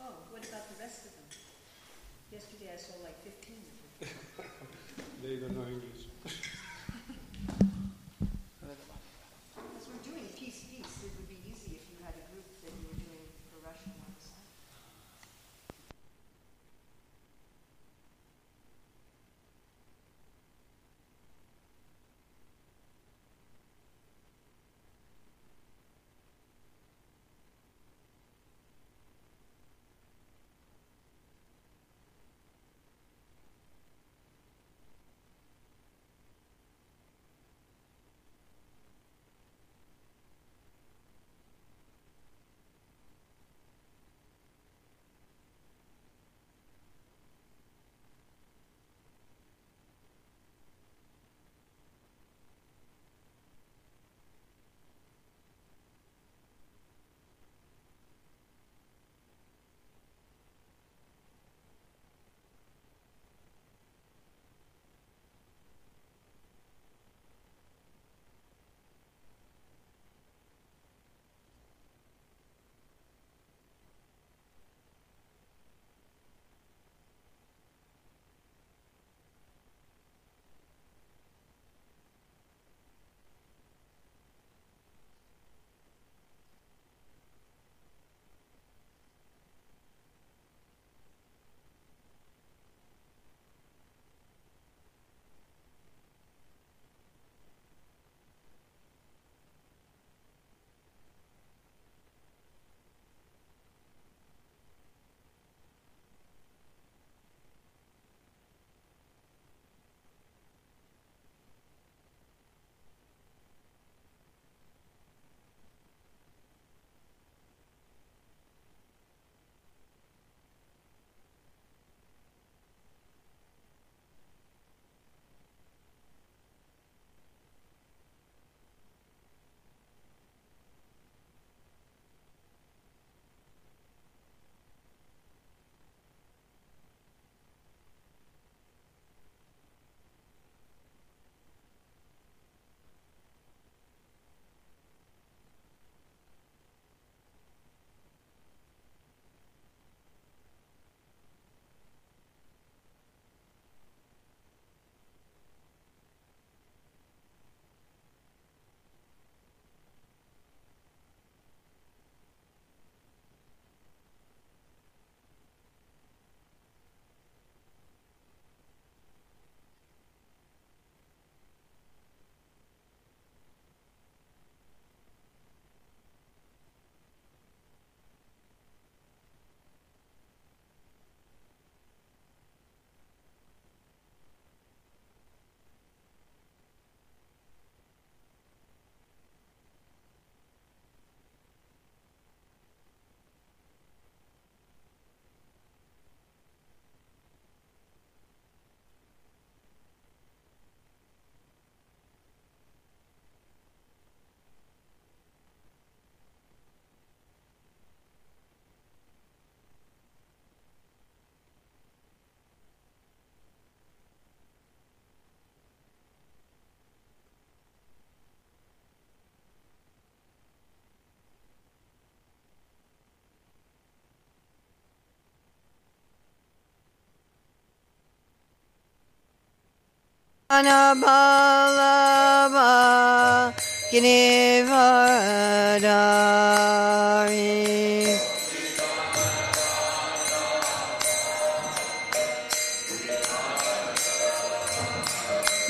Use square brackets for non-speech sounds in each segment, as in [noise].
Oh, what about the rest of them? Yesterday I saw like fifteen. They don't know English. Anabhalava Ginivardari.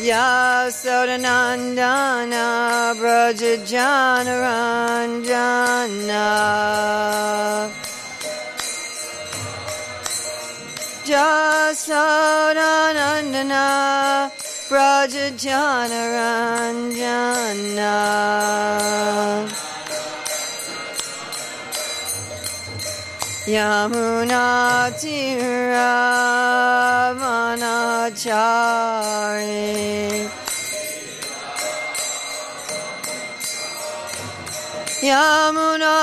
Yasodanandana Brajajana Ranjana. Jasodanandana Braja Jana Ranjana Yamuna Tiramanachari Yamuna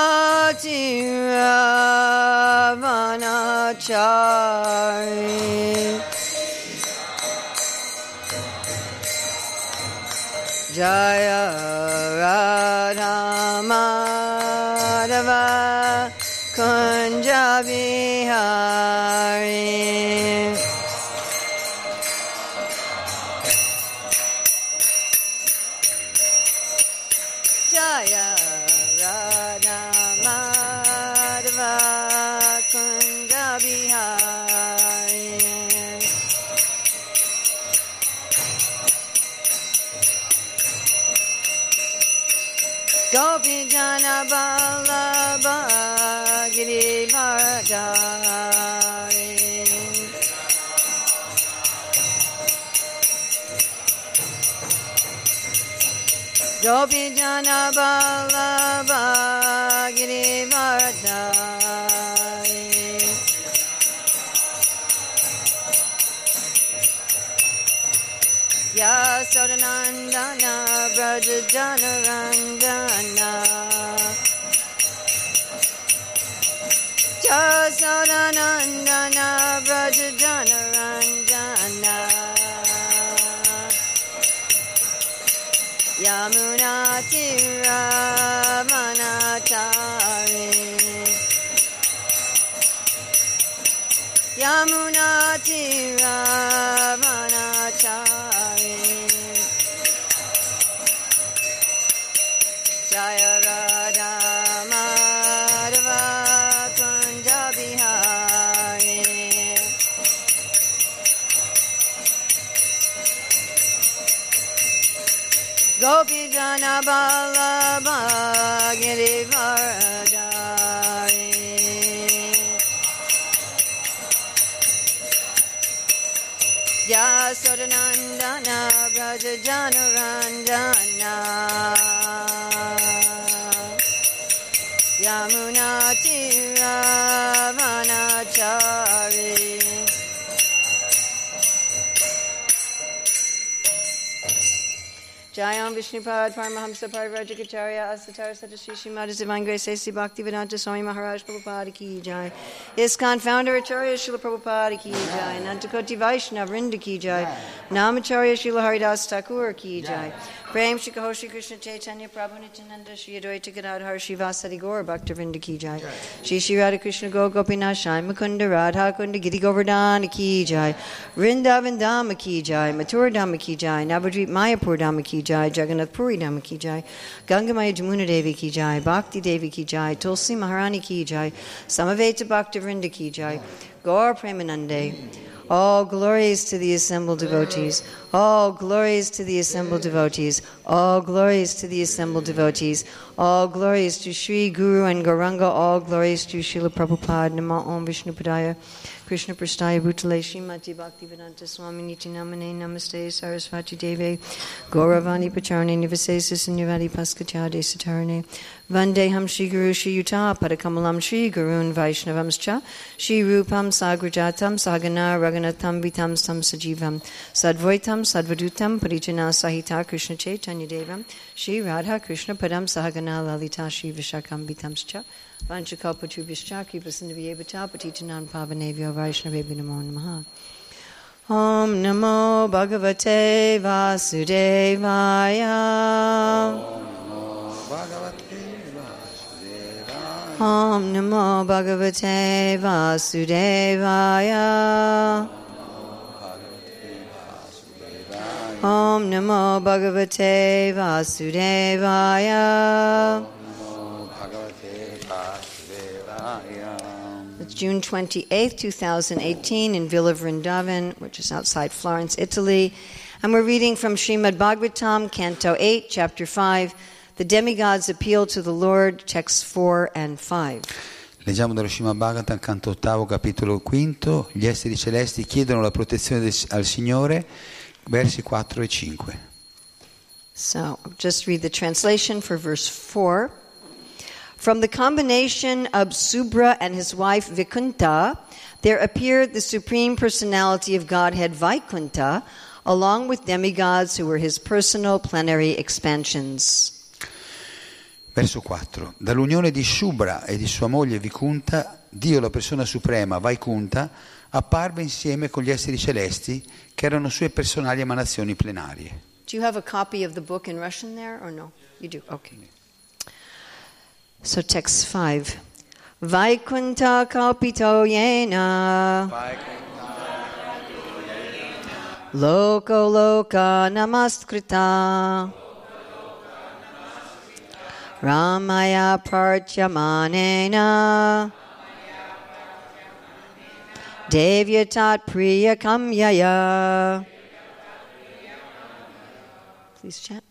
Tiramanachari Yeah. Vallabha Giri Bhajari Gopi Jana Vallabha Yasodanandana Brajajanaranjana Yasodanandana Brajajanaranjana Yamuna Tiramanatari Yamuna Tiramanatari Yamuna Yamunati cha. Jayam Vishnupad Paramahamsa Parivrajacharya Asatar Sadashi Shrimad Divine Grace A.C. Bhaktivedanta Swami Maharaj Prabhupada Ki Jai. ISKCON Founder Acharya Srila Prabhupada Ki Jai. Nantakoti Vaishnav Vrinda Ki Jai. Namacharya Srila Haridas Thakur Ki Jai Prem Shri Shri Krishna Chaitanya Prabhu Nityananda Shri Advaita Gadadhar Shivasadi Gaur Bhakta Vrinda Ki Jai. Shri Shri Radha Krishna Go Gopinath Shai Mukunda Radha Kunda Giri Govardhan Ki Jai. Vrindavan Dhama Ki Jai Mathura Dhama Ki Jai Navadvip Mayapur Dhama Ki Jai Jagannath Puri Dhama Ki Jai Gangamaya Jamuna Devi Ki Jai Bhakti Devi Ki Jai Tulsi Maharani Ki Jai Samaveta Bhakta Vrinda Ki Jai Gaur Premanande all glories to the assembled devotees. All glories to the assembled devotees. All glories to the assembled devotees. All glories to Sri Guru and Gauranga. All glories to Srila Prabhupada. Nama Om Vishnu Padaya. Krishna Prasthaya Bhutale Srimati Bhaktivedanta Swami Niti Namane Namaste Sarasvati Deve Gauravani Pacharne Nivasesa Sinyavadi Paskachade Satarane Vandeham Shri Guru Shri Yuta Padakamalam Shri Gurun Vaishnavamscha Shri Rupam Sagrajatam Sagana Raganatam Vitam Sam Sajivam Sadvoitam Sadvadutam Parijana Sahita Krishna Chaitanya Devam Shri Radha Krishna Padam Sahagana Lalita Shri Vishakam Vitamscha Vanchakalpachubhyascha Kripasindavyevata Patitanam Pavanevyo Vaishnavebhi Namo Namaha. Om Namo Bhagavate Vasudevaya. Om Namo Bhagavate Vasudevaya Om Namo Bhagavate Vasudevaya It's June 28th, 2018, in Villa Vrindavan, which is outside Florence, Italy. And we're reading from Srimad Bhagavatam, Canto 8, Chapter 5, The Demigods Appeal to the Lord, texts 4 and 5. Leggiamo dallo Srimad Bhagavatam, canto ottavo, capitolo quinto. Gli esseri celesti chiedono la protezione del- al Signore, versi 4 e 5. So just read the translation for verse 4. From the combination of Subra and his wife Vikunta, there appeared the Supreme Personality of Godhead Vaikunta, along with demigods who were his personal plenary expansions. Verso 4. Dall'unione di Shubra e di sua moglie Vikunta, Dio, la persona suprema, Vaikunta, apparve insieme con gli esseri celesti che erano sue personali emanazioni plenarie. Do you have a copy of the book in Russian there or no? You do, okay. So, text 5. Vaikunta kalpito yena. Loko loka namaskrita. Ramaya Parchamanena Devyatat Priya Kamyaya. Please chant.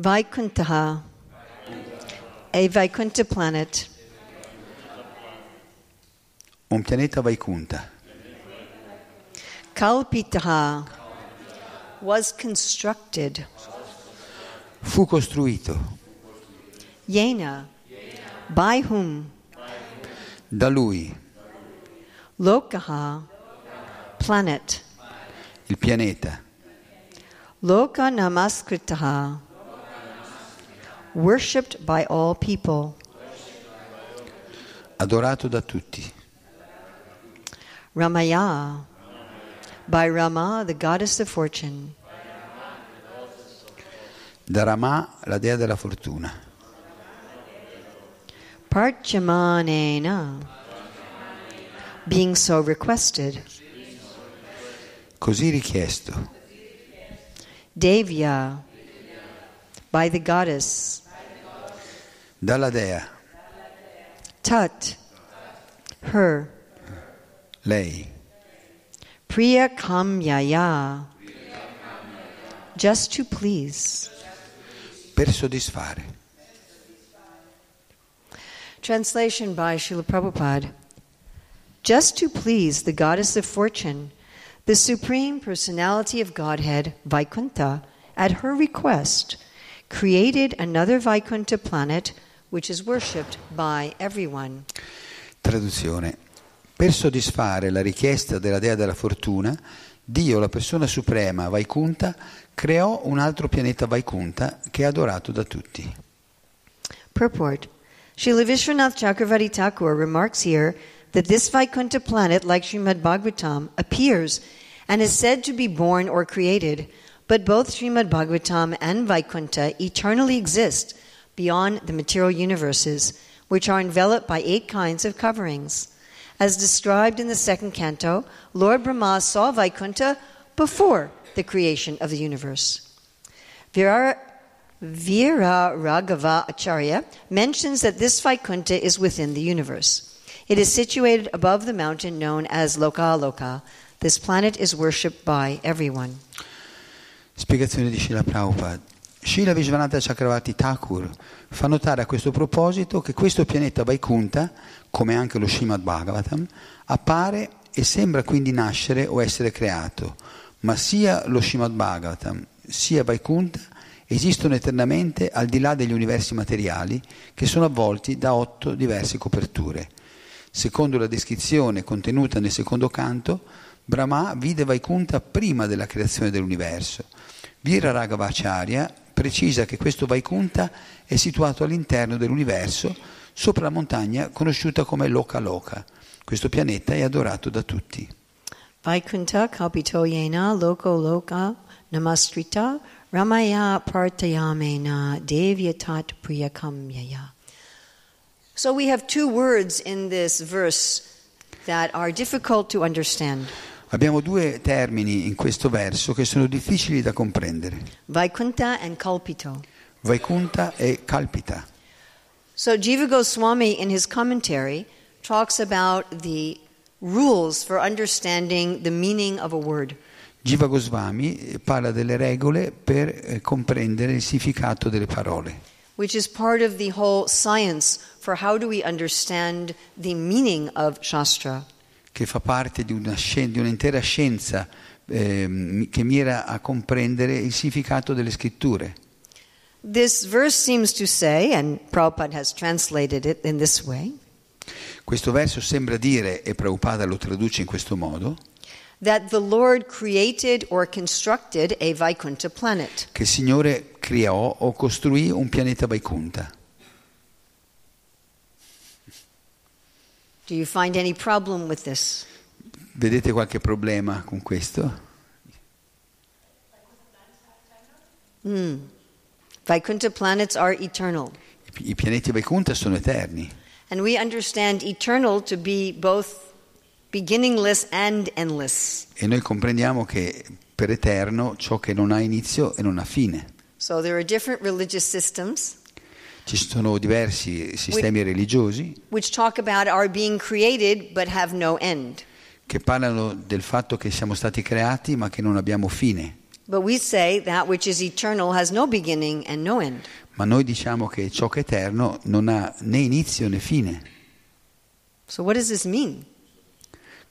Vaikuntaha, a Vaikunta planet, Un pianeta Vaikunta Kalpitaha, was constructed. fu costruito. Yena, by whom? da lui, Lokaha, planet. il pianeta, Loka Namaskritaha, worshipped by all people. adorato da tutti, Ramaya, by Rama, the goddess of fortune. da Ramà, la dea della fortuna, Parchamanena, being so requested. così richiesto, Devya, by the goddess. dalla dea, Tat, her. lei, Priya Kamyaya, just to please. per soddisfare. Translation by Srila Prabhupada. Just to please the goddess of fortune, the Supreme Personality of Godhead, Vaikunta, at her request, created another Vaikunta planet which is worshipped by everyone. Traduzione. Per soddisfare la richiesta della dea della fortuna, Dio, la persona suprema, Vaikunta, creò un altro pianeta Vaikunta che è adorato da tutti. Purport Srila Vishwanath Chakravarti Thakur remarks here that this Vaikunta planet, like Srimad Bhagavatam, appears and is said to be born or created, but both Srimad Bhagavatam and Vaikunta eternally exist beyond the material universes, which are enveloped by eight kinds of coverings. As described in the second canto, Lord Brahma saw Vaikunta before the creation of the universe. Virara, Veera Raghava Acharya mentions that this Vaikuntha is within the universe. It is situated above the mountain known as Lokaloka. This planet is worshipped by everyone. Spiegazione di Srila Prabhupada. Srila Vishwanatha Chakravarti Thakur fa notare a questo proposito che questo pianeta Vaikuntha, come anche lo Srimad Bhagavatam, appare e sembra quindi nascere o essere creato, ma sia lo Srimad Bhagavatam sia Vaikuntha esistono eternamente al di là degli universi materiali che sono avvolti da otto diverse coperture. Secondo la descrizione contenuta nel secondo canto, Brahma vide Vaikuntha prima della creazione dell'universo. Vira Raghavacharya precisa che questo Vaikuntha è situato all'interno dell'universo, sopra la montagna conosciuta come Loka Loka. Questo pianeta è adorato da tutti. Vaikuntha kalpito yena loko loka namastrita ramaya partayamena devyatat priyakamyaya. So we have two words in this verse that are difficult to understand. Abbiamo due termini in questo verso che sono difficili da comprendere. Vaikuntha and kalpito. Vaikuntha e Kalpita. So Jiva Goswami in his commentary talks about the rules for understanding the meaning of a word. Jiva Goswami parla delle regole per eh, comprendere il significato delle parole, which is part of the whole science for how do we understand the meaning of Shastra. Che fa parte di, una di un'intera scienza ehm, che mira a comprendere il significato delle scritture. This verse seems to say, and Prabhupada has translated it in this way, Questo verso sembra dire, e Prabhupada lo traduce in questo modo, that the Lord created or constructed a Vaikuntha planet. che il Signore creò o costruì un pianeta Vaikuntha. Do you find any problem with this? Vedete qualche problema con questo? Hmm. Vaikuntha planets are eternal. I pianeti Vaikuntha sono eterni And we understand eternal to be both beginningless and endless. e noi comprendiamo che per eterno ciò che non ha inizio e non ha fine. So there are different religious systems Ci sono diversi sistemi religiosi which talk about our being created but have no end. che parlano del fatto che siamo stati creati ma che non abbiamo fine. But we say that which is eternal has no beginning and no end. Ma noi diciamo che ciò che è eterno non ha né inizio né fine. So what does this mean?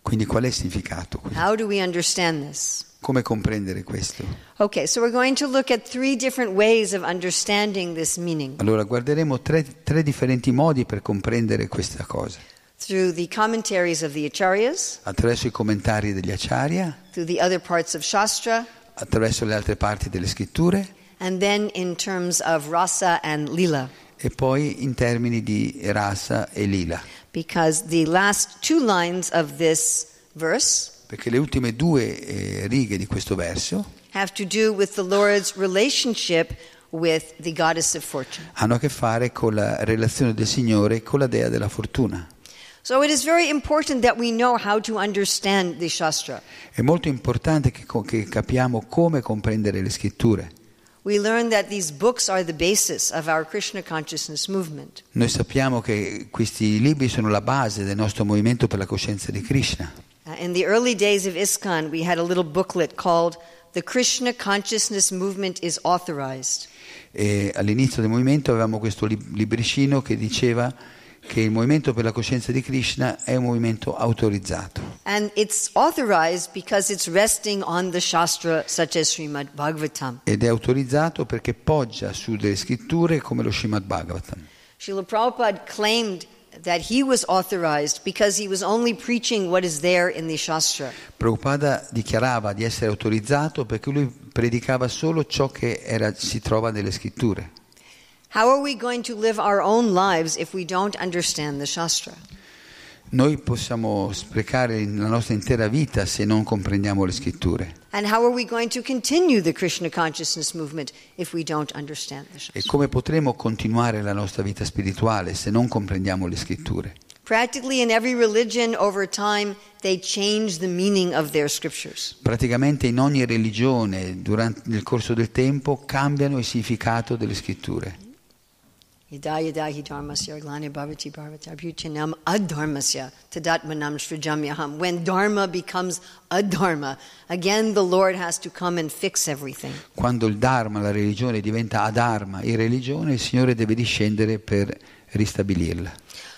Quindi qual è il significato? How do we understand this? Come comprendere questo? Okay, so we're going to look at three different ways of understanding this meaning Allora guarderemo tre, tre differenti modi per comprendere questa cosa. through the commentaries of the acharyas, Attraverso i commentari degli Acharya, through the other parts of Shastra, attraverso le altre parti delle scritture and then in terms of rasa and lila. e poi in termini di rasa e lila. Because the last two lines of this verse Perché le ultime due eh, righe di questo verso hanno a che fare con la relazione del Signore con la dea della fortuna. So. È molto importante che, che capiamo come comprendere le scritture. Noi sappiamo che questi libri sono la base del nostro movimento per la coscienza di Krishna. Uh, in the early days of ISKCON, we had a little booklet called The Krishna Consciousness Movement is Authorized. E all'inizio del movimento avevamo questo lib- libricino che diceva che il movimento per la coscienza di Krishna è un movimento autorizzato. And it's authorized because it's resting on the Shastra, such as Srimad Bhagavatam. Ed è autorizzato perché poggia su delle scritture come lo Srimad Bhagavatam. Srila Prabhupada claimed that he was authorized because he was only preaching what is there in the Shastra. Prabhupada dichiarava di essere autorizzato perché lui predicava solo ciò che era- si trova nelle scritture. How are we going to live our own lives if we don't understand the Shastra? Noi possiamo sprecare la nostra intera vita se non comprendiamo le scritture. And how are we going to continue the Krishna consciousness movement if we don't understand the E come potremo continuare la nostra vita spirituale se non comprendiamo le scritture? Practically in every religion over time, they change the meaning of their scriptures. Praticamente in ogni religione durante, nel corso del tempo cambiano il significato delle scritture. Yada yada hi dharmasya glani bhavati abhuchanam adharmasya tadatmanam srijamyaham. When dharma becomes adharma, again the Lord has to come and fix everything. Quando il Dharma, la religione, diventa adharma, irreligione, il Signore deve discendere per ristabilirla.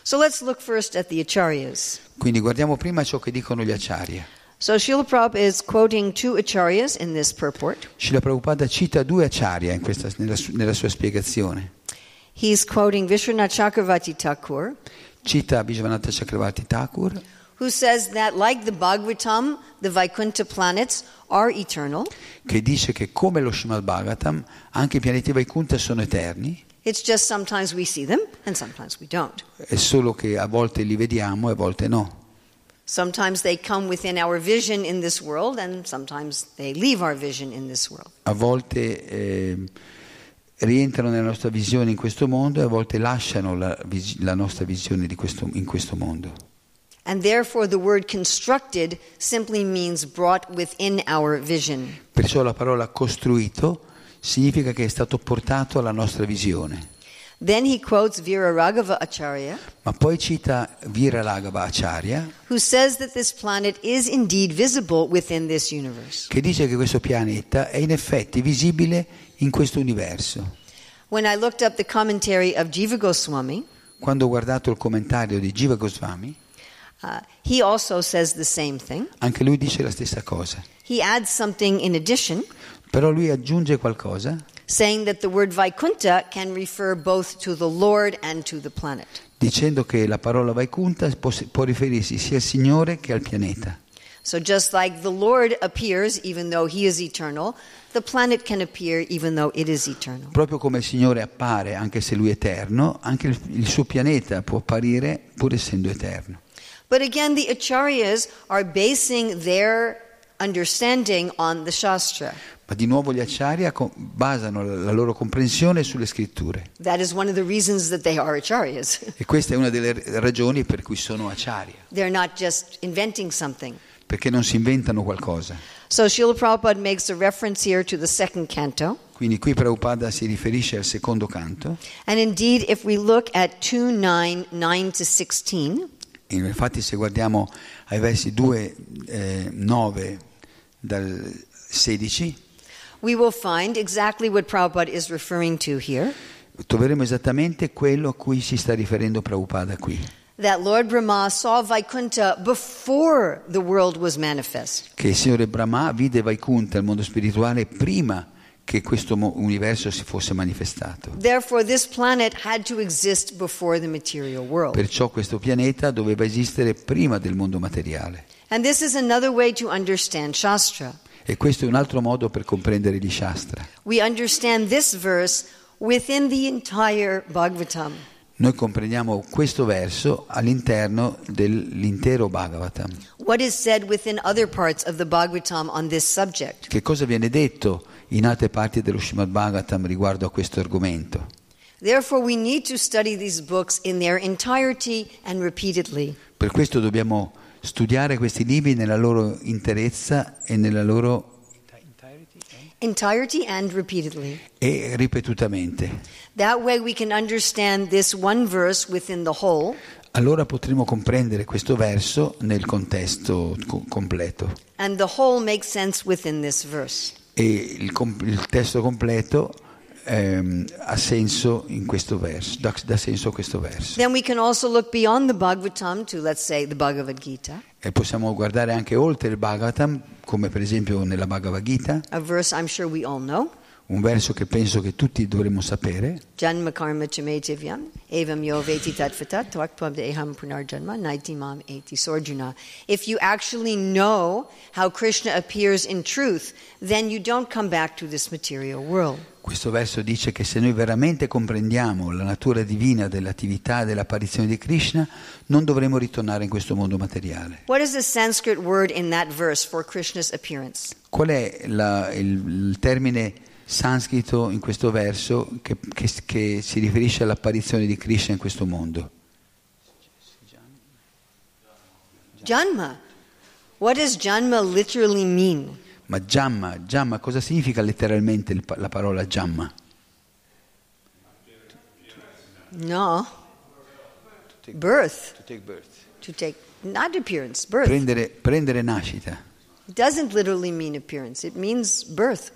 So let's look first at the acharyas. Quindi guardiamo prima ciò che dicono gli acharya. So Srila Prabhupada is quoting two acharyas in this purport. Srila Prabhupada cita due acharya in questa- nella, nella sua spiegazione. He's quoting Vishwanath Chakravarti Thakur, Cita Vishwanatha Chakravarti Thakur, who says that, like the Bhagavatam, the Vaikuntha planets are eternal. che dice che come lo Srimad Bhagavatam, anche i pianeti Vaikuntha sono eterni, It's just sometimes we see them and sometimes we don't. è solo che a volte li vediamo e a volte no. Sometimes they come within our vision in this world, and sometimes they leave our vision in this world. A volte eh, rientrano nella nostra visione in questo mondo e a volte lasciano la, vis- la nostra visione di questo- in questo mondo. And therefore, the word constructed simply means brought within our vision. Perciò la parola costruito significa che è stato portato alla nostra visione. Then he quotes Vira Raghava Acharya, Ma poi cita Viralagava Acharya who says that this planet is indeed visible within this universe. che dice che questo pianeta è in effetti visibile in questo universo. When I looked up the commentary of Jiva Goswami, Quando ho guardato il commentario di Jiva Goswami, uh, he also says the same thing. anche lui dice la stessa cosa. He adds something in addition, Però lui aggiunge qualcosa dicendo che la parola Vaikunta può, può riferirsi sia al Signore che al pianeta. So just like the Lord appears even though he is eternal, appear even though it is eternal. Proprio come il Signore appare anche se lui è eterno, anche il, il suo pianeta può apparire pur essendo eterno. But again, the Acharyas are basing their understanding on the Shastra. Ma di nuovo gli Acharya basano la, loro comprensione sulle scritture. That is one of the reasons that they are Acharyas. E questa è una delle ragioni per cui sono Acharya, They're not just inventing something. Perché non si inventano qualcosa. So Srila Prabhupada makes a reference here to the second canto. Quindi qui Prabhupada si riferisce al secondo canto. And indeed, if we look at 2 9, 9 to 16, E Infatti se guardiamo ai versi 2, eh, 9 dal 16, we will find exactly what Prabhupada is referring to here. troveremo esattamente quello a cui si sta riferendo Prabhupada qui. That Lord Brahma saw Vaikuntha before the world was manifest. Che il Signore Brahma vide Vaikunta, il mondo spirituale, prima che questo universo si fosse manifestato. Therefore, this planet had to exist before the material world. Perciò questo pianeta doveva esistere prima del mondo materiale. And this is another way to understand Shastra. E questo è un altro modo per comprendere gli Shastra. We understand this verse within the entire Bhagavatam. Noi comprendiamo questo verso all'interno dell'intero Bhagavatam. What is said within other parts of the Bhagavatam on this subject? Che cosa viene detto in altre parti dello Srimad Bhagavatam riguardo a questo argomento? Therefore, we need to study these books in their entirety and repeatedly. Per questo dobbiamo studiare questi libri nella loro interezza e nella loro Entirety and repeatedly. e ripetutamente. That way, we can understand this one verse within the whole, Allora potremo comprendere questo verso nel contesto co- completo. and the whole makes sense within this verse. E il, com- il testo completo ehm, ha senso in questo verso, dà, dà senso a questo verso. Then we can also look beyond the Bhagavatam to, let's say, the Bhagavad Gita, E possiamo guardare anche oltre il Bhagavatam, come per esempio nella Bhagavad Gita, a verse I'm sure we all know. un verso che penso che tutti dovremmo sapere, Janma karma chametivyam, evam yo veti tatvatat, tvaktvam deham punarjanma, naitimam eti sorjuna. If you actually know how Krishna appears in truth, then you don't come back to this material world. Questo verso dice che se noi veramente comprendiamo la natura divina dell'attività e dell'apparizione di Krishna, non dovremo ritornare in questo mondo materiale. What is the Sanskrit word in that verse for Krishna's appearance? Qual è la- il, il termine sanscrito in questo verso che, che- che si riferisce all'apparizione di Krishna in questo mondo? Janma. What does Janma literally mean? Ma Jamma, Jamma, cosa significa letteralmente la parola Jamma? No. Birth. To take, not appearance, birth. Prendere, prendere nascita. It doesn't literally mean appearance, it means birth.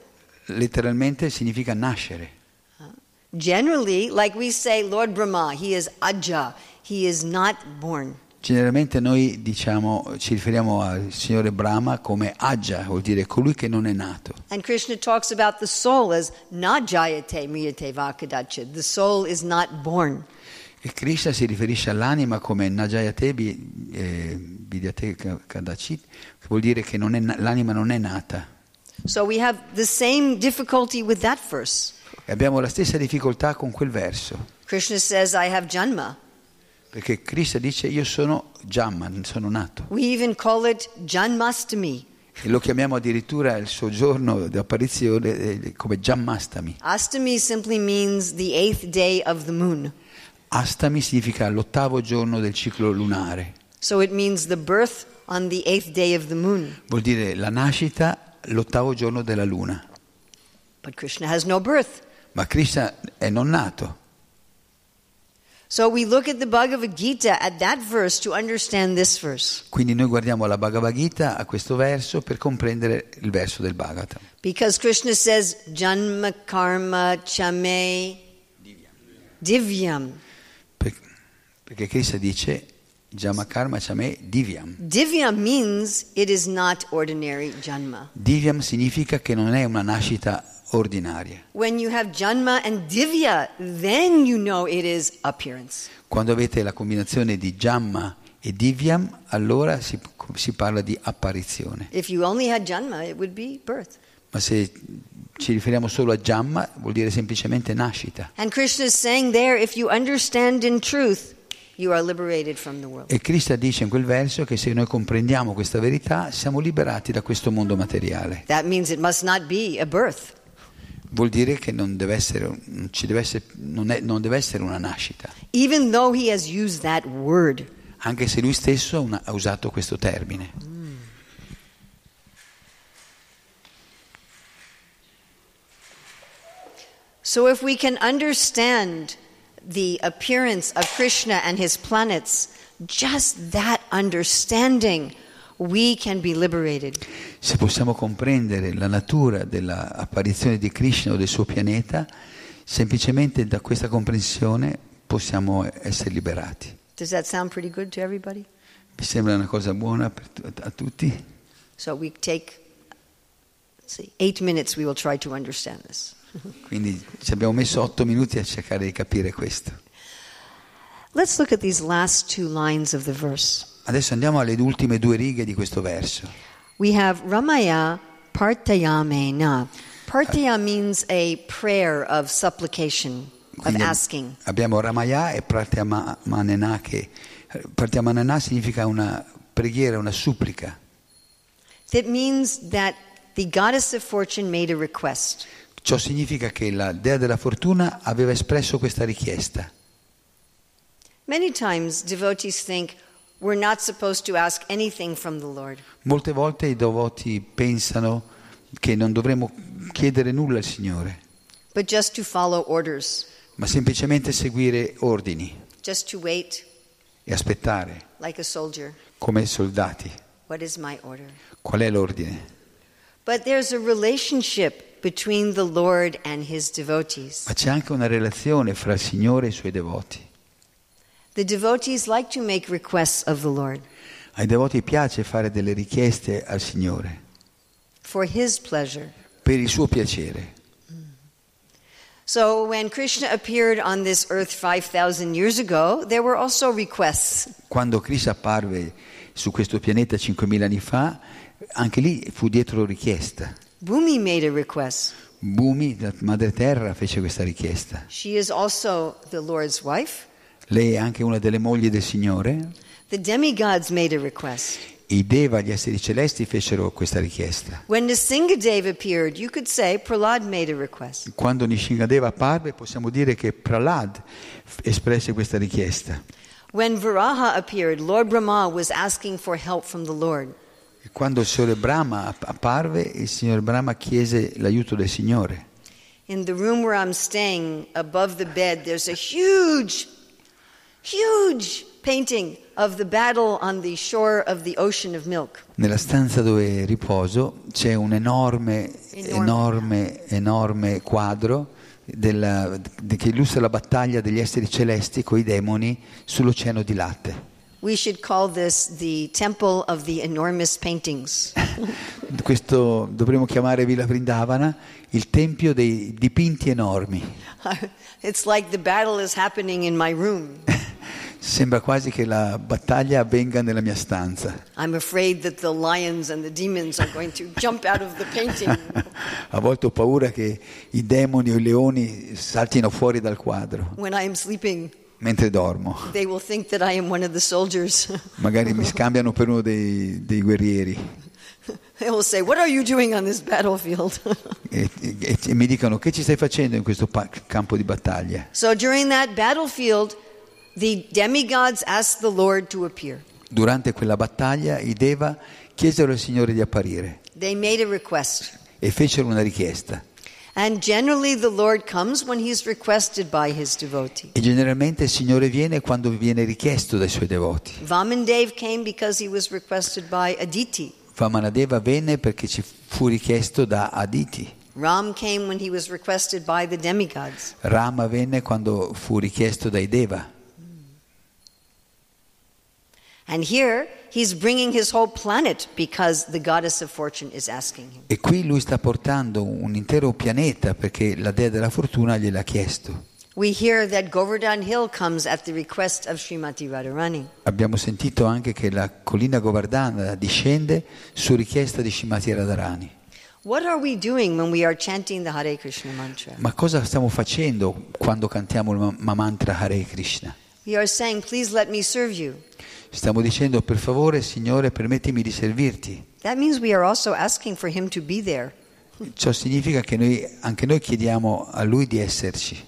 Letteralmente significa nascere. Generally, like we say, Lord Brahma, he is Aja, he is not born. Generalmente noi diciamo, ci riferiamo al Signore Brahma come Aja, vuol dire colui che non è nato. And Krishna talks about the soul as Najayate Miyate Vakadacha. The soul is not born. E Krishna si riferisce all'anima come Najayate eh, Vidyate Ka- Kadachit, che vuol dire che non è na- l'anima non è nata. So we have the same difficulty with that verse. E abbiamo la stessa difficoltà con quel verso, Krishna says, I have Janma. Perché Krishna dice io sono Jamma, sono nato. We even call it Janmastami. E lo chiamiamo addirittura il suo giorno di apparizione eh, come Jammastami. Astami simply means the eighth day of the moon. Astami significa l'ottavo giorno del ciclo lunare, So it means the birth on the eighth day of the moon. vuol dire la nascita l'ottavo giorno della luna. But Krishna has no birth. Ma Krishna è non nato. So we look at the Bhagavad Gita at that verse to understand this verse. Quindi noi guardiamo la Bhagavad Gita a questo verso per comprendere il verso del Bhagavatam. Because Krishna says, Janma karma chame divyam. Per- Perché Krishna dice Jamakarma Chame Divyam. Divyam means it is not ordinary janma. Divyam significa che non è una nascita ordinaria. When you have janma and divya, then you know it is appearance. Quando avete la combinazione di Jamma e Divyam, allora si, si parla di apparizione. If you only had janma, it would be birth. Ma se ci riferiamo solo a Jamma, vuol dire semplicemente nascita. And Krishna is saying there, if you understand in truth, you are liberated from the world. E Krishna dice in quel verso che se noi comprendiamo questa verità, siamo liberati da questo mondo materiale. That means it must not be a birth. Vuol dire che non deve essere, non ci deve essere, non è- non deve essere una nascita, Even though he has used that word. anche se lui stesso una- ha usato questo termine. So, if we can understand the appearance of Krishna and his planets, just that understanding, we can be liberated. Se possiamo comprendere la natura dell'apparizione di Krishna o del suo pianeta, semplicemente da questa comprensione possiamo essere liberati. Does that sound pretty good to everybody? Vi sembra una cosa buona tu- a tutti? So, we take, see, eight minutes, we will try to understand this. [laughs] Quindi ci abbiamo messo otto minuti a cercare di capire questo. Let's look at these last two lines of the verse. Adesso andiamo alle ultime due righe di questo verso. We have Ramaya Partayamena. Partaya means a prayer of supplication, of Quindi asking. abbiamo Ramaya e Pratyamanena che Pratyamanena significa una preghiera, una supplica. That means that the goddess of fortune made a request. Ciò significa che la dea della fortuna aveva espresso questa richiesta. Many times devotees think we're not supposed to ask anything from the Lord. Molte volte i devoti pensano che non dovremmo chiedere nulla al Signore, but just to follow orders, ma semplicemente seguire ordini just to wait e aspettare, like a soldier. come soldati. What is my order? Qual è l'ordine? But there's a relationship between the Lord and his devotees. Ma c'è anche una relazione fra il Signore e i suoi devoti. The devotees like to make requests of the Lord Ai devoti piace fare delle richieste al Signore for his pleasure. per il suo piacere. So when Krishna appeared on this earth 5,000 years ago, there were also requests. Quando Krishna apparve su questo pianeta 5.000 anni fa, anche lì fu dietro richiesta. Bhumi made a request. Bhumi, la madre terra, fece questa richiesta. She is also the Lord's wife. Lei è anche una delle mogli del Signore. The demigods made a request. I Deva, gli esseri celesti, fecero questa richiesta. When Nisingadev appeared, you could say Prahlad made a request. Quando Nishingadeva apparve, possiamo dire che Prahlad f- espresse questa richiesta. When Varaha appeared, Lord Brahma was asking for help from the Lord. Quando il Signore Brahma app- apparve, il Signore Brahma chiese l'aiuto del Signore. In the room where I'm staying, above the bed, there's a huge, huge painting of the battle on the shore of the ocean of milk. Nella stanza dove riposo c'è un enorme, Enorme. enorme, enorme quadro della- de- che illustra la battaglia degli esseri celesti coi demoni sull'oceano di latte. We should call this the Temple of the Enormous Paintings. [laughs] Questo dovremmo chiamare Villa Vrindavana il tempio dei dipinti enormi. [laughs] it's like the battle is happening in my room. [laughs] Sembra quasi che la battaglia avvenga nella mia stanza. I'm afraid that the lions and the demons are going to jump out of the painting. A volte ho paura che i demoni o i leoni saltino fuori dal quadro When I am sleeping, mentre dormo. Magari mi scambiano per uno dei, dei guerrieri say, [laughs] e, e- e mi dicono che ci stai facendo in questo pa- campo di battaglia. so during that battlefield, the demigods asked the Lord to appear. Durante quella battaglia i Deva chiesero al Signore di apparire They made a request. e fecero una richiesta. And generally, the Lord comes when he's requested by his devotee. E generalmente il Signore viene quando viene richiesto dai suoi devoti. Vamandev came because he was requested by Aditi. Vamanadeva venne perché ci fu richiesto da Aditi. Ram came when he was requested by the demigods. Rama venne quando fu richiesto dai Deva. And here, he's bringing his whole planet because the goddess of fortune is asking him. E qui lui sta portando un intero pianeta perché la dea della fortuna gliel'ha chiesto. We hear that Govardhan Hill comes at the request of Srimati Radharani. Abbiamo sentito anche che la collina Govardhana discende su richiesta di Shimati Radharani. What are we doing when we are chanting the Hare Krishna mantra? Ma cosa stiamo facendo quando cantiamo il ma- ma mantra Hare Krishna? We are saying, Please let me serve you. Stiamo dicendo per favore Signore permettimi di servirti. That means we are also asking for him to be there. Ciò significa che noi, anche noi chiediamo a Lui di esserci.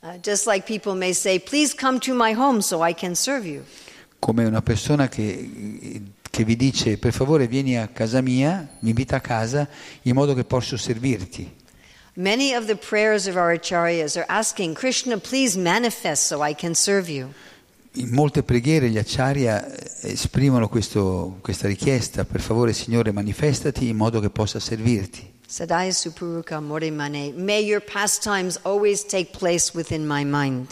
Uh, just like people may say, Please come to my home so I can serve you. Come una persona che, che vi dice per favore vieni a casa mia, mi invita a casa in modo che posso servirti. Many of the prayers of our acharyas are asking, Krishna, please manifest so I can serve you. In molte preghiere gli acciaria esprimono questo- questa richiesta, per favore Signore manifestati in modo che possa servirti. Sadaya Supuruka More Mane, may your pastimes always take place within my mind.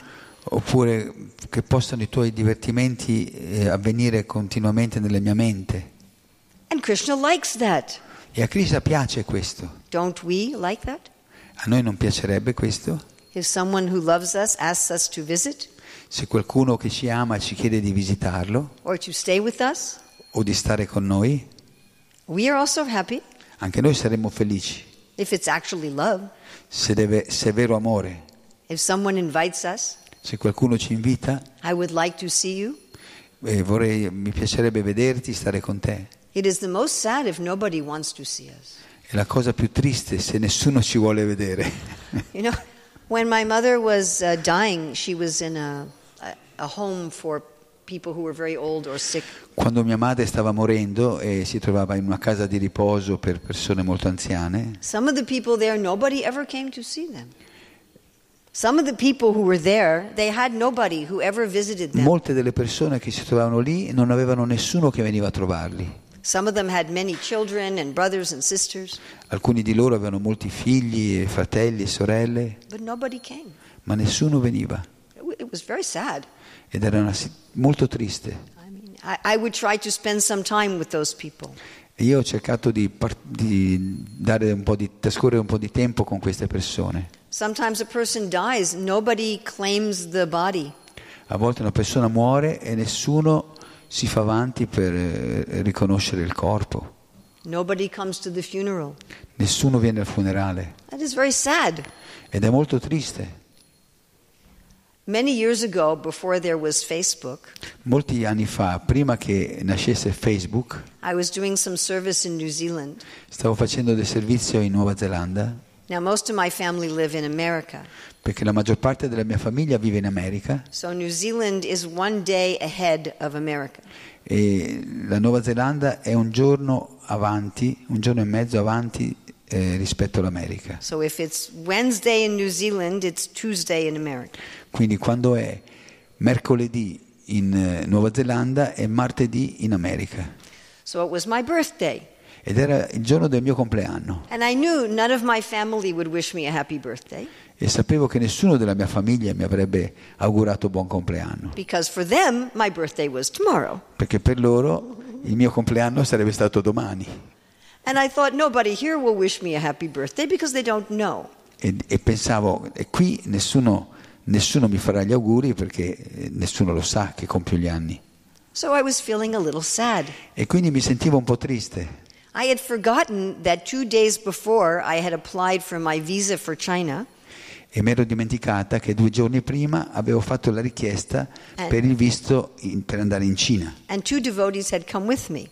Oppure che possano i tuoi divertimenti eh, avvenire continuamente nella mia mente. And Krishna likes that. E a Krishna piace questo. Don't we like that? A noi non piacerebbe questo? If someone who loves us asks us to visit Se qualcuno che ci ama ci chiede di visitarlo us, o di stare con noi, we are also happy anche noi saremmo felici. if it's actually love. Se, deve- se è vero amore, us, se qualcuno ci invita, I would like to see you. eh, vorrei- mi piacerebbe vederti, stare con te. It is the most sad if nobody wants to see us. È la cosa più triste se nessuno ci vuole vedere. You know, [laughs] when my mother was uh, dying, she was in a, a, a home for people who were very old or sick. Quando mia madre stava morendo e si trovava in una casa di riposo per persone molto anziane, Some of the people there, nobody ever came to see them. Some of the people who were there, they had nobody who ever visited them. molte delle persone che si trovavano lì non avevano nessuno che veniva a trovarli. Some of them had many children and brothers and sisters, Alcuni di loro avevano molti figli, e fratelli e sorelle, but nobody came. ma nessuno veniva. It w- It was very sad. Ed era molto triste. I mean, I, I would try to spend some time with those people. E io ho cercato di, di dare un po' di, trascorrere un po' di tempo con queste persone. Sometimes a person dies, nobody claims the body. A volte una persona muore e nessuno si fa avanti per eh, riconoscere il corpo. Nessuno viene al funerale. Ed è molto triste. Ago, Facebook, Molti anni fa, prima che nascesse Facebook, stavo facendo del servizio in Nuova Zelanda Now, most of my family live in America. perché la maggior parte della mia famiglia vive in America So New Zealand is one day ahead of America. e la Nuova Zelanda è un giorno avanti, un giorno e mezzo avanti eh, rispetto all'America. So if it's Wednesday in New Zealand, it's Tuesday in America. Quindi quando è mercoledì in eh, Nuova Zelanda è martedì in America. So it was my birthday. Ed era il giorno del mio compleanno e sapevo che nessuno della mia famiglia mi avrebbe augurato buon compleanno, them, perché per loro il mio compleanno sarebbe stato domani. And I thought nobody here will wish me a happy birthday because they don't know. E, e pensavo, e qui nessuno, nessuno mi farà gli auguri perché eh, nessuno lo sa che compio gli anni. So. E quindi mi sentivo un po' triste. I had forgotten that two days before I had applied for my visa for China. E mi ero dimenticata che due giorni prima avevo fatto la richiesta Eh. per il visto in- per andare in Cina. and two devotees had come with me.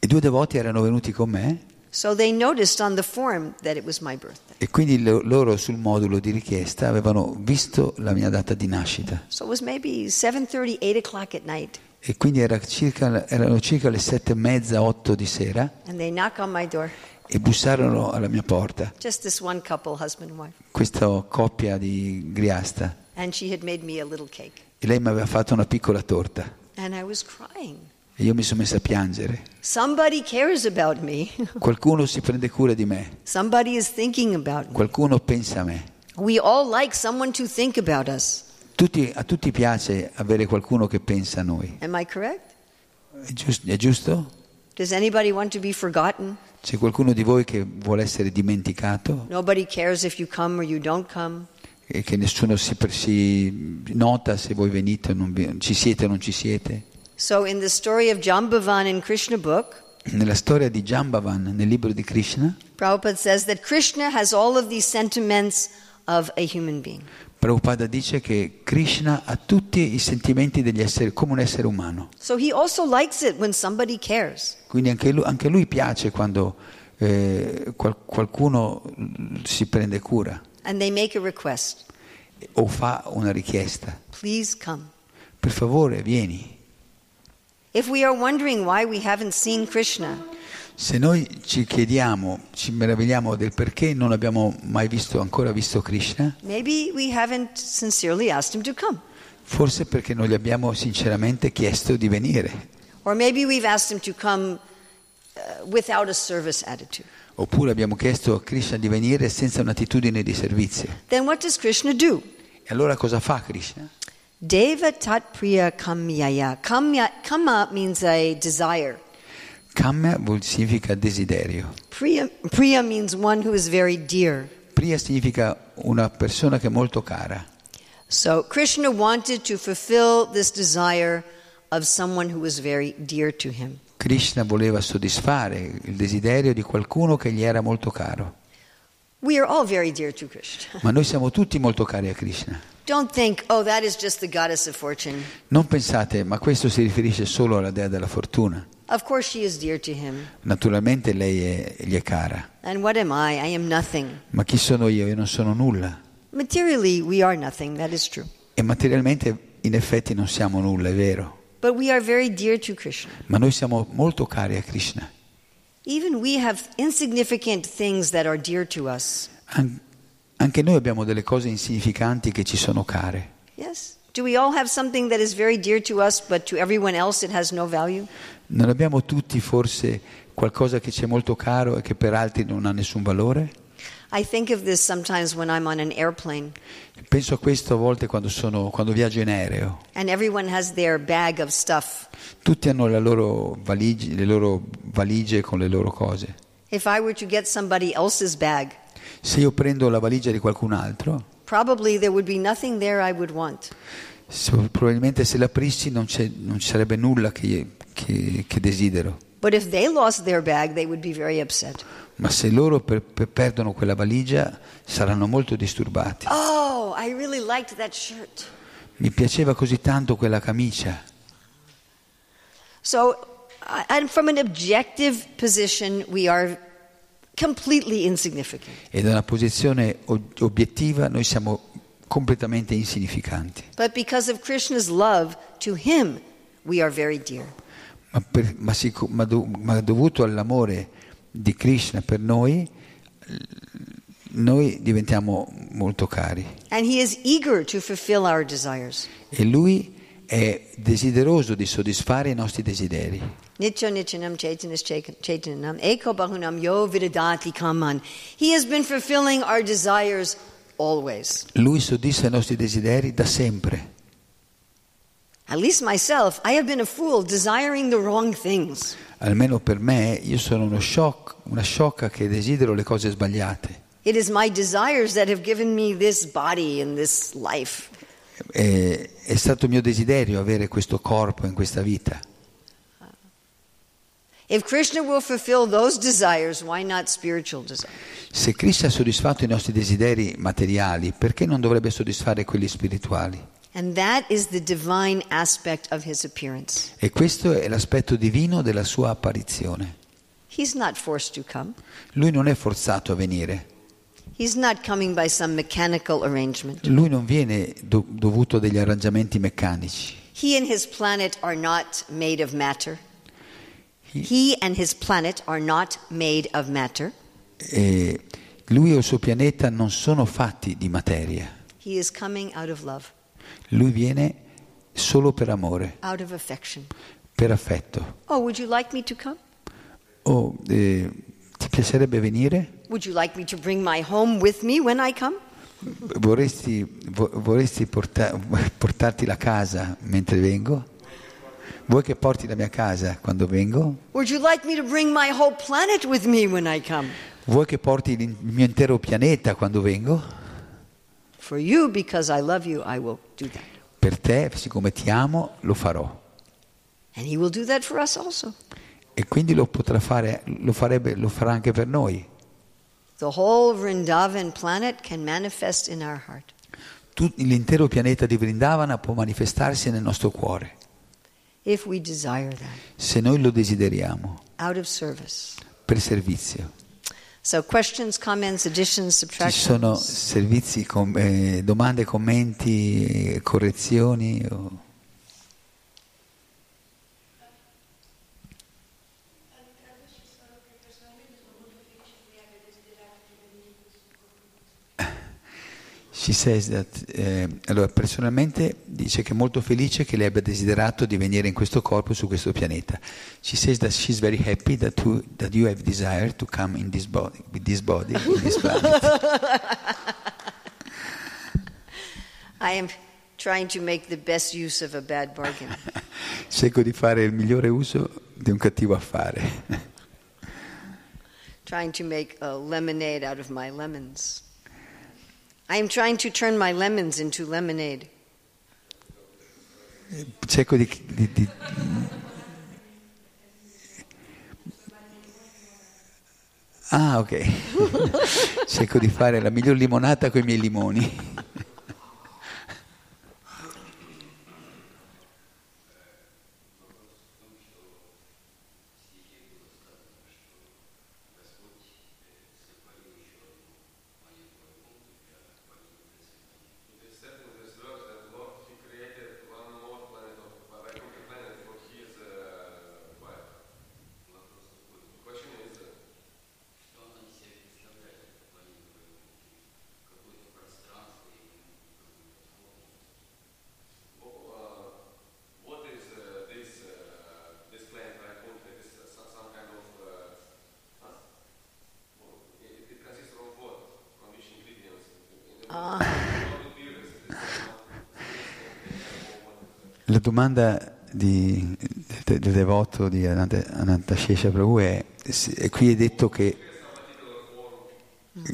E due devoti erano venuti con me So they noticed on the form that it was my birthday. e quindi lo- loro sul modulo di richiesta avevano visto la mia data di nascita. So it was maybe 7:30, 8 o'clock at night, E quindi era circa- erano circa le sette e mezza, otto di sera e bussarono alla mia porta. Just this one couple, husband and wife, Questa coppia di griasta. and she had made me a little cake, E lei mi aveva fatto una piccola torta. and I was crying. E io mi sono messa a piangere. Somebody cares about me. [laughs] Qualcuno si prende cura di me. Qualcuno pensa a me. We all like someone to think about us. Tutti- a tutti piace avere qualcuno che pensa a noi. Am I correct? È, gius- è giusto? Does anybody want to be forgotten? C'è qualcuno di voi che vuole essere dimenticato Nobody cares if you come or you don't come. e che nessuno si, si nota se voi venite o non vi- ci siete o non ci siete? So, in the story of Jambavan in Krishna book, Nella storia di Jambavan, nel libro di Krishna, Prabhupada says that Krishna has all of these sentiments of a human being. Prabhupada dice che Krishna ha tutti i sentimenti degli esseri, come un essere umano. So he also likes it when somebody cares. Quindi anche lui, anche lui piace quando eh, qual- qualcuno si prende cura And they make a request. o fa una richiesta. Please come. Per favore, vieni. If we are wondering why we haven't seen Krishna, Se noi ci chiediamo, ci meravigliamo del perché non abbiamo mai visto, ancora visto Krishna, maybe we haven't sincerely asked him to come. forse perché non gli abbiamo sinceramente chiesto di venire, Or maybe we've asked him to come uh, without a service attitude. oppure abbiamo chiesto a Krishna di venire senza un'attitudine di servizio. Then what does Krishna do? E allora cosa fa Krishna? Deva tat priya kamyaya. Kamya, kama means a desire. Kamya significa desiderio. Priya, priya means one who is very dear. Priya significa una persona che è molto cara. So Krishna wanted to fulfill this desire of someone who was very dear to him. Krishna voleva soddisfare il desiderio di qualcuno che gli era molto caro. We are all very dear to Krishna. Ma noi siamo tutti molto cari a Krishna. Don't think, oh, that is just the goddess of fortune. Non pensate, ma questo si riferisce solo alla dea della fortuna. Of course, she is dear to him. Naturalmente lei è- gli è cara. And what am I? I am nothing. Ma chi sono io? Io non sono nulla. Materially, we are nothing. That is true. E materialmente in effetti non siamo nulla, è vero. But we are very dear to Krishna. Ma noi siamo molto cari a Krishna. Even we have insignificant things that are dear to us. An- anche noi abbiamo delle cose insignificanti che ci sono care. Yes? Do we all have something that is very dear to us, but to everyone else it has no value? Non abbiamo tutti forse qualcosa che ci è molto caro e che per altri non ha nessun valore? Penso a questo a volte quando, sono, quando viaggio in aereo. Tutti hanno la loro valigie, le loro valigie con le loro cose. Bag, Se io prendo la valigia di qualcun altro, probably there would be nothing there I would want. Se- probabilmente se l'aprissi non, c'è- non ci sarebbe nulla che, che- che desidero. But if they lost their bag, they would be very upset. Ma se loro per- per- perdono quella valigia saranno molto disturbati. Oh, I really liked that shirt. Mi piaceva così tanto quella camicia. So, and from an objective position, we are completely insignificant. E da una posizione obiettiva noi siamo completamente insignificanti. But because of Krishna's love to him, we are very dear. Ma, per- ma sicu- ma do- ma dovuto all'amore di Krishna per noi, noi diventiamo molto cari. And he is eager to fulfill our desires. E lui è desideroso di soddisfare i nostri desideri. Nitya Nityanam Chaitanis Chaitanam Eko Bahunam Yo Vidadati Kaman. He has been fulfilling our desires always. Lui soddisfa i nostri desideri da sempre. At least myself, I have been a fool desiring the wrong things. Almeno per me, io sono uno shock, una sciocca che desidero le cose sbagliate. It is my desires that have given me this body and this life. E- è stato mio desiderio avere questo corpo in questa vita. If Krishna will fulfill those desires, why not spiritual desires? Se Cristo ha soddisfatto i nostri desideri materiali, perché non dovrebbe soddisfare quelli spirituali? And that is the divine aspect of his appearance. E questo è l'aspetto divino della sua apparizione. He's not forced to come. Lui non è forzato a venire, He's not coming by some mechanical arrangement. lui non viene do- dovuto a degli arrangiamenti meccanici. He and his planet are not made of matter. He and his planet are not made of matter. E lui e il suo pianeta non sono fatti di materia. He is coming out of love, Lui viene solo per amore, out of affection. per affetto. Oh, would you like me to come? Oh, eh, ti piacerebbe venire? Would you like me to bring my home with me when I come? Vorresti, vo- vorresti porta- [laughs] portarti la casa mentre vengo? Vuoi che porti la mia casa quando vengo? Like? Vuoi che porti il mio intero pianeta quando vengo? You, you. Per te, siccome ti amo, lo farò. E quindi lo potrà fare, lo farebbe, lo farà anche per noi. L'intero pianeta di Vrindavana può manifestarsi nel nostro cuore, if we desire that, se noi lo desideriamo, out of service. per servizio. So, questions, comments, additions, Ci sono subtractions? servizi, com- eh, domande, commenti, correzioni? o- She says that, eh, allora, personalmente dice che è molto felice che lei abbia desiderato di venire in questo corpo su questo pianeta. She says that she's very happy that, you- that you have desired to come in this body, with this body, in this [laughs] planet. I am trying to make the best use of a bad bargain. [laughs] Cerco di fare il migliore uso di un cattivo affare. trying to make a lemonade out of my lemons. Cerco di, di- di- Ah, ok. [laughs] Cerco di fare la miglior limonata con i miei limoni. What is uh, this uh, this plant Vaikuntha? Is this uh, some kind of uh, huh? Well, it, it consists of what? From which ingredients? Ah. How it appears? Is it La domanda di- de- del devoto di Ananta, Anantashesha Prabhu è, qui è detto che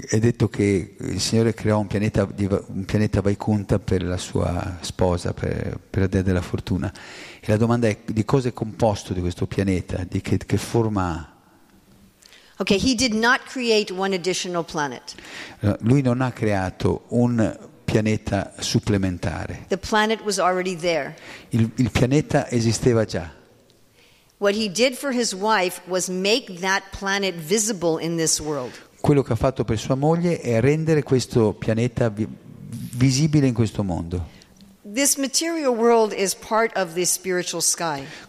è detto che il Signore creò un pianeta, un pianeta Vaikunta per la sua sposa, per, per la dea della fortuna. E la domanda è di cosa è composto di questo pianeta, di che, che forma ha. Okay, he did not create one additional planet. Lui non ha creato un pianeta supplementare, il, il pianeta esisteva già. Quello che ha fatto per sua moglie è rendere questo pianeta vi- visibile in questo mondo.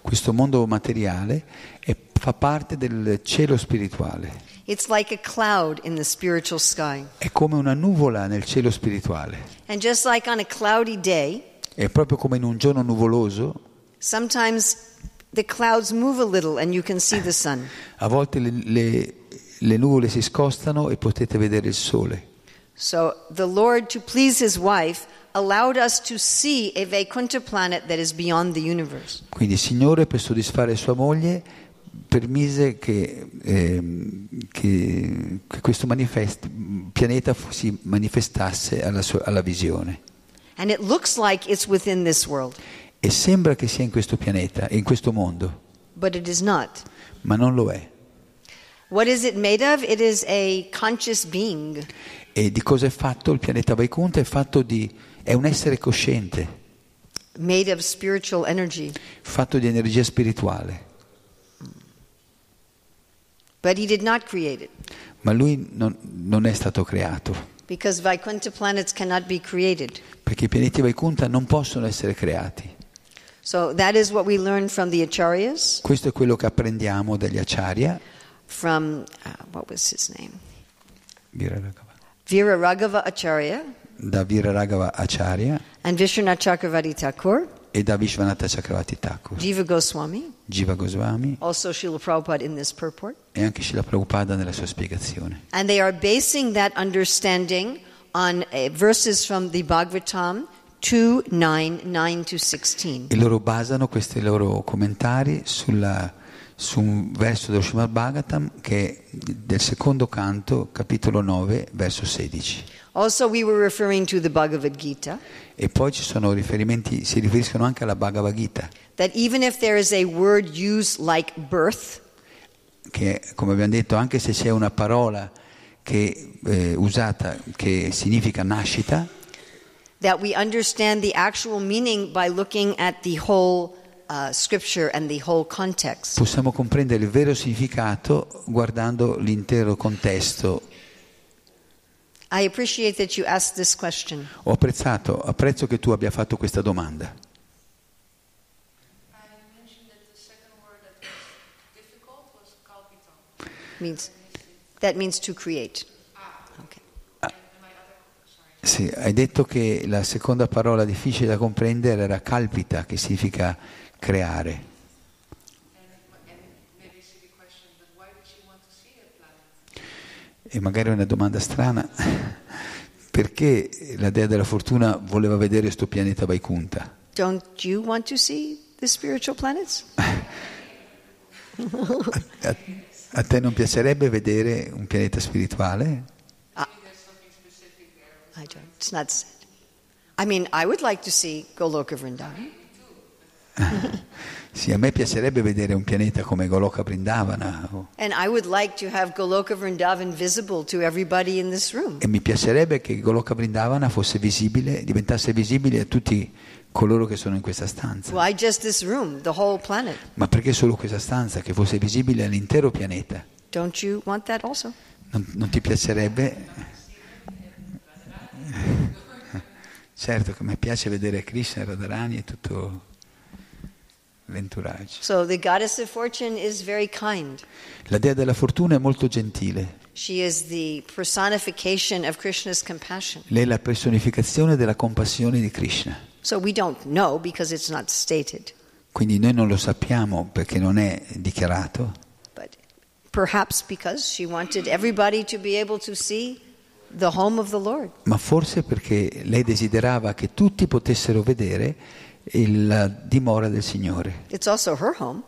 Questo mondo materiale è- fa parte del cielo spirituale. It's like a cloud in the spiritual sky. È come una nuvola nel cielo spirituale. And just like on a cloudy day, È proprio come in un giorno nuvoloso, sometimes the clouds move a little and you can see the sun. a volte le, le- le nuvole si scostano e potete vedere il sole. So the Lord, to please his wife, allowed us to see a Vaikuntha planet that is beyond the universe. Quindi il Signore, per soddisfare sua moglie, permise che, ehm, che- che questo pianeta si manifestasse alla, sua- alla visione. Like E sembra che sia in questo pianeta, in questo mondo, but it is not. ma non lo è. What is it made of? It is a conscious being. E di cosa è fatto il pianeta Vaikunta? È fatto di... è un essere cosciente, made of spiritual energy. fatto di energia spirituale. But he did not create it Ma lui non, non è stato creato, because Vaikuntha planets cannot be created. perché i pianeti Vaikunta non possono essere creati. So that is what we learn from the Acharyas, Questo è quello che apprendiamo dagli Acharya, from, uh, what was his name? Viraragava- Veera Raghava Acharya. Da Viraragava Acharya. And Vishwanath Chakravarti Thakur, e da Vishwanatha Chakravarti Thakur, Jiva Goswami, Jiva Goswami also Srila Prabhupada in this purport. e anche Srila Prabhupada nella sua spiegazione. And they are basing that understanding on uh, verses from the Bhagavatam 2 9, 9 to 16. E loro basano questi loro commentari sulla- su un verso dello Srimad Bhagavatam che è del secondo canto, capitolo 9, verso 16. Also, we were referring to the Bhagavad Gita. E poi ci sono riferimenti, si riferiscono anche alla Bhagavad Gita, that even if there is a word used like birth, che come abbiamo detto, anche se c'è una parola che è usata che significa nascita, that we understand the actual meaning by looking at the whole uh, scripture and the whole context. possiamo comprendere il vero significato guardando l'intero contesto. I appreciate that you asked this question. Ho apprezzato, apprezzo che tu abbia fatto questa domanda. I mentioned that the second word that was difficult was kalpito. Means that means to create. Okay. And my other, sorry. Sì, hai detto che la seconda parola difficile da comprendere era calpita, che significa creare. And, and maybe a silly question, but why did she want to see a planet? E magari è una domanda strana, perché la dea della fortuna voleva vedere sto pianeta Vaikunta? Don't you want to see the spiritual planets? A, a te non piacerebbe vedere un pianeta spirituale? I don't. It's not said. I mean, I would like to see Goloka Vrindavan. [laughs] Sì, a me piacerebbe vedere un pianeta come Goloka Vrindavana o- And I would like to have Goloka Vrindavan visible to everybody in this room. e mi piacerebbe che Goloka Vrindavana fosse visibile, diventasse visibile a tutti coloro che sono in questa stanza. Why just this room, the whole planet? Ma perché solo questa stanza? Che fosse visibile all'intero pianeta? Don't you want that also? Non, non ti piacerebbe? [laughs] Certo che mi piace vedere Krishna, Radharani e tutto l'entourage. So the goddess of fortune is very kind. La dea della fortuna è molto gentile. She is the personification of Krishna's compassion. Lei è la personificazione della compassione di Krishna. So we don't know because it's not stated. Quindi noi non lo sappiamo perché non è dichiarato, But perhaps because she wanted everybody to be able to see the home of the Lord. ma forse perché lei desiderava che tutti potessero vedere la dimora del Signore. It's also her home.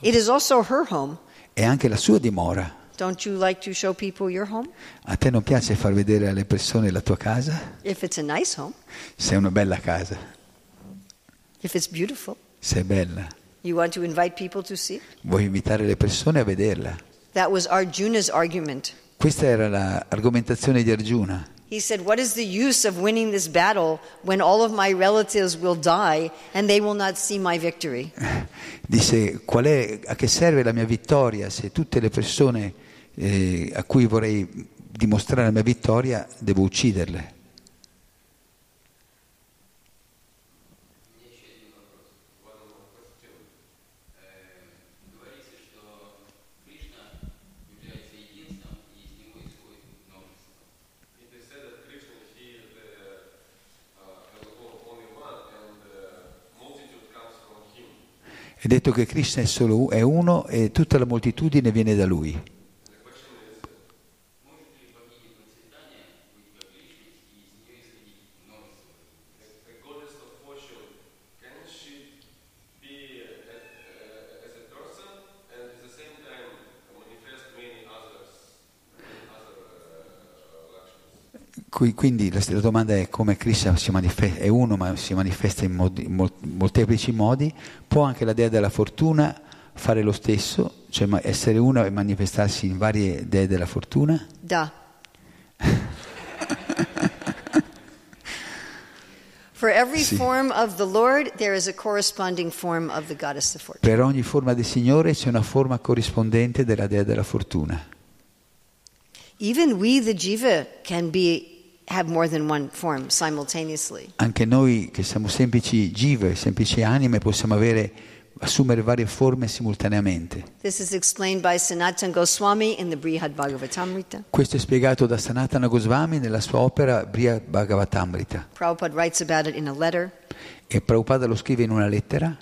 It is also her home. È anche la sua dimora. Don't you like to show people your home? A te non piace far vedere alle persone la tua casa? If it's a nice home, Se è una bella casa, if it's beautiful, se è bella. you want to invite people to see? Vuoi invitare le persone a vederla. That was Arjuna's argument. Questa era l'argomentazione di Arjuna. He said, What is the use of winning this battle when all of my relatives will die and they will not see my victory? [laughs] Disse, è, a che serve la mia vittoria se tutte le persone eh, a cui vorrei dimostrare la mia vittoria devo ucciderle? È detto che Krishna è solo è uno e tutta la moltitudine viene da lui. Quindi la, domanda è come Krishna si manifesta, è uno ma si manifesta in modi- mol- molteplici modi, può anche la dea della fortuna fare lo stesso, cioè essere uno e manifestarsi in varie dee della fortuna? Da. For every Sì. form of the Lord, there is a corresponding form of the goddess of fortune. Per ogni forma del Signore c'è una forma corrispondente della dea della fortuna. Even we, the jiva, can be have more than one form simultaneously. Anche noi che siamo semplici jive, semplici anime, possiamo avere, assumere varie forme simultaneamente. This is explained by Sanatan Goswami in the Brihad Bhagavatamrita. Questo è spiegato da Sanatana Goswami nella sua opera Briha Bhagavatamrita Prabhupada writes about it in a letter. e Prabhupada lo scrive in una lettera,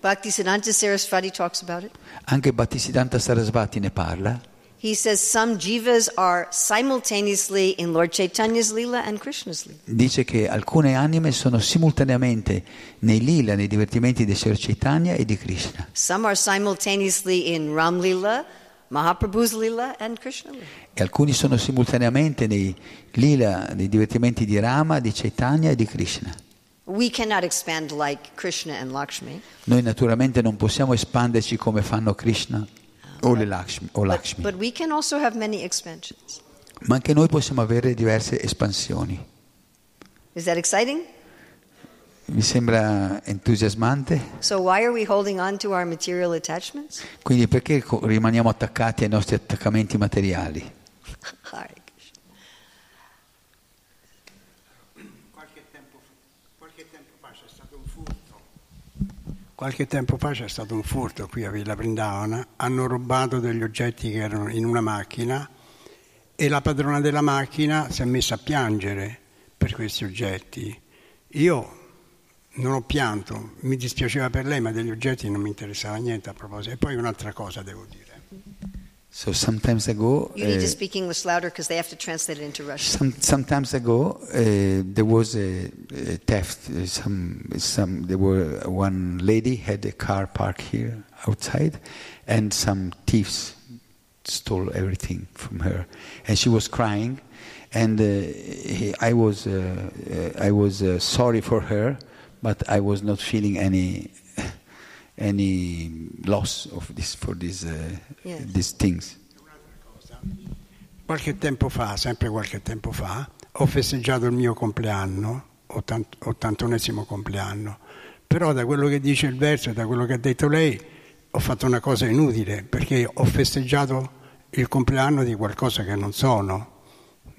Bhaktisiddhanta Saraswati talks about it. anche Bhattisiddhanta Sarasvati ne parla. He says some jivas are simultaneously in Lord Chaitanya's Leela and Krishna's Leela. Dice che alcune anime sono simultaneamente nei lila, nei divertimenti di Sri Chaitanya e di Krishna. Some are simultaneously in Ram Leela, Mahaprabhu's Leela, and Krishna Leela. E alcuni sono simultaneamente nei lila, nei divertimenti di Rama, di Chaitanya e di Krishna. We cannot expand like Krishna and Lakshmi, Noi naturalmente non possiamo espanderci come fanno Krishna o, Lakshmi, o but, Lakshmi, but we can also have many expansions. ma anche noi possiamo avere diverse espansioni. Is that exciting? Vi sembra entusiasmante? So, why are we holding on to our material attachments? Quindi perché rimaniamo attaccati ai nostri attaccamenti materiali? [laughs] Hare Krishna. Qualche tempo, qualche tempo fa c'è stato un furto. Qualche tempo fa c'è stato un furto qui a Villa Brindavana. Hanno rubato degli oggetti che erano in una macchina e la padrona della macchina si è messa a piangere per questi oggetti. Io non ho pianto, mi dispiaceva per lei, ma degli oggetti non mi interessava niente a proposito. E poi un'altra cosa devo dire. So sometimes ago, You need to eh, speak English louder because they have to translate it into Russian. some, sometimes ago, uh, there was a, a theft. uh, Some, some, there were one lady had a car parked here outside, and some thieves stole everything from her, and she was crying, and uh, he, I was, uh, uh, I was uh, sorry for her, but I was not feeling any. Any loss of this for these uh, Yes. these things. Qualche tempo fa, sempre qualche tempo fa, ho festeggiato il mio compleanno, ottant- ottantunesimo compleanno, però da quello che dice il verso e da quello che ha detto lei ho fatto una cosa inutile, perché ho festeggiato il compleanno di qualcosa che non sono,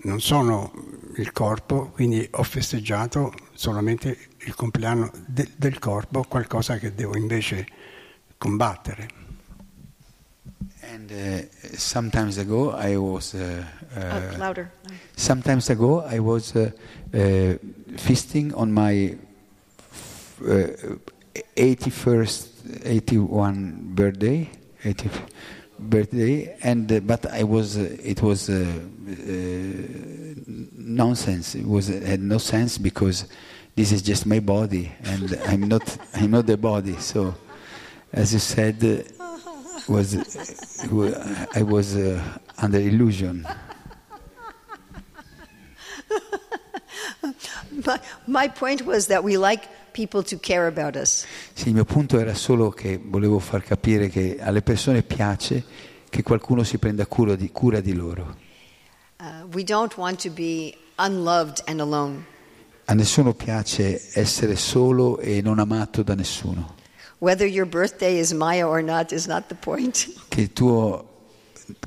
non sono il corpo, quindi ho festeggiato solamente il compleanno de- del corpo, qualcosa che devo invece combattere. And uh, sometimes ago, I was uh, Oh, uh, louder. sometimes ago I was uh, uh, feasting on my uh, 81st, 81 birthday, 80 birthday, and uh, but I was uh, it was uh, nonsense. It was had no sense because this is just my body, and [laughs] I'm not I'm not the body. So, as you said. Was I was under illusion. [laughs] My, my point was that we like people to care about us. Sì, il mio punto era solo che volevo far capire che alle persone piace che qualcuno si prenda cura di, cura di loro. Uh, we don't want to be unloved and alone. A nessuno piace essere solo e non amato da nessuno. Whether your birthday is Maya or not is not the point. [laughs] Che il tuo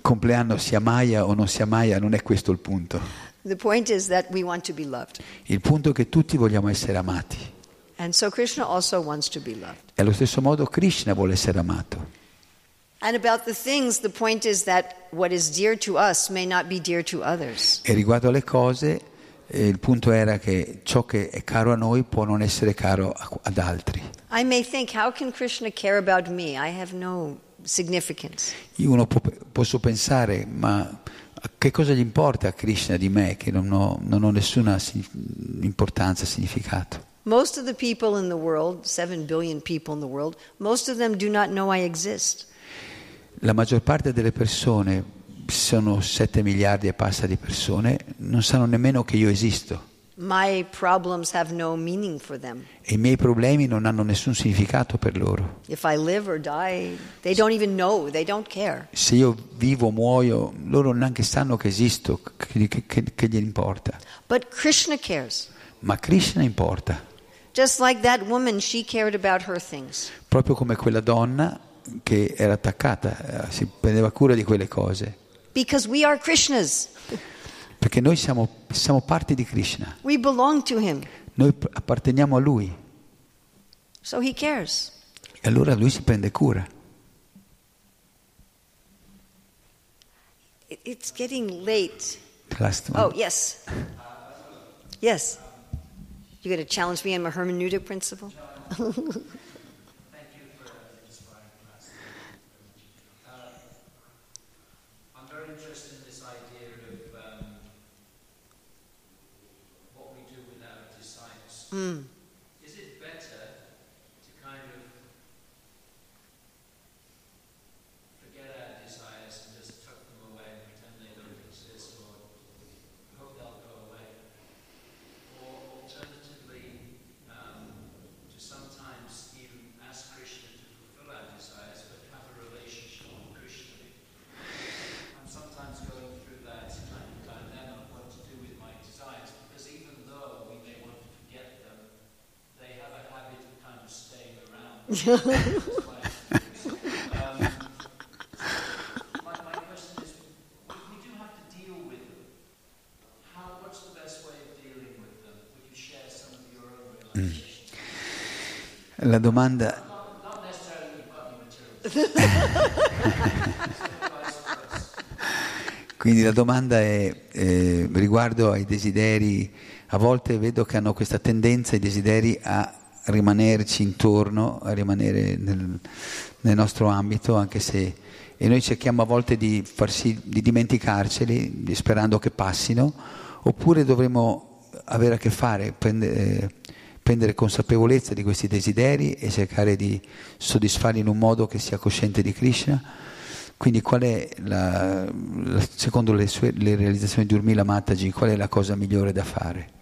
compleanno sia Maya o non sia Maya non è questo il punto. The point is that we want to be loved. Il punto è che tutti vogliamo essere amati. And so Krishna also wants to be loved. E allo stesso modo Krishna vuole essere amato. And about the things, the point is that what is dear to us may not be dear to others. E riguardo alle cose, eh, il punto era che ciò che è caro a noi può non essere caro a- ad altri. I may think, how can Krishna care about me? I have no significance. Io uno può- posso pensare, ma che cosa gli importa a Krishna di me, che non ho, non ho nessuna importanza, significato? Most of the people in the world, 7 billion people in the world, most of them do not know I exist. La maggior parte delle persone, sono 7 miliardi e passa di persone, non sanno nemmeno che io esisto My problems have no meaning for them. e i miei problemi non hanno nessun significato per loro. If I live or die, they don't even know, they don't care. Se io vivo o muoio, loro neanche sanno che esisto, che, che, che, che gli importa. But Krishna cares. Ma Krishna importa, Just like that woman, she cared about her things. proprio come quella donna che era attaccata, eh, si prendeva cura di quelle cose. Because we are Krishna's. Perché noi siamo, siamo parte di Krishna, We belong to him. noi apparteniamo a Lui So he cares. e allora Lui si prende cura. It- It's getting late. Last one. Oh, yes. Yes. You're going to challenge me on my hermeneutic principle? Thank [laughs] La domanda, [laughs] quindi la domanda è eh, riguardo ai desideri, a volte vedo che hanno questa tendenza i desideri a rimanerci intorno, a rimanere nel, nel nostro ambito, anche se e noi cerchiamo a volte di, far sì- di dimenticarceli, di- sperando che passino, oppure dovremo avere a che fare, prendere, prendere consapevolezza di questi desideri e cercare di soddisfarli in un modo che sia cosciente di Krishna. Quindi qual è, la- secondo le, sue, le realizzazioni di Urmila Mataji, qual è la cosa migliore da fare?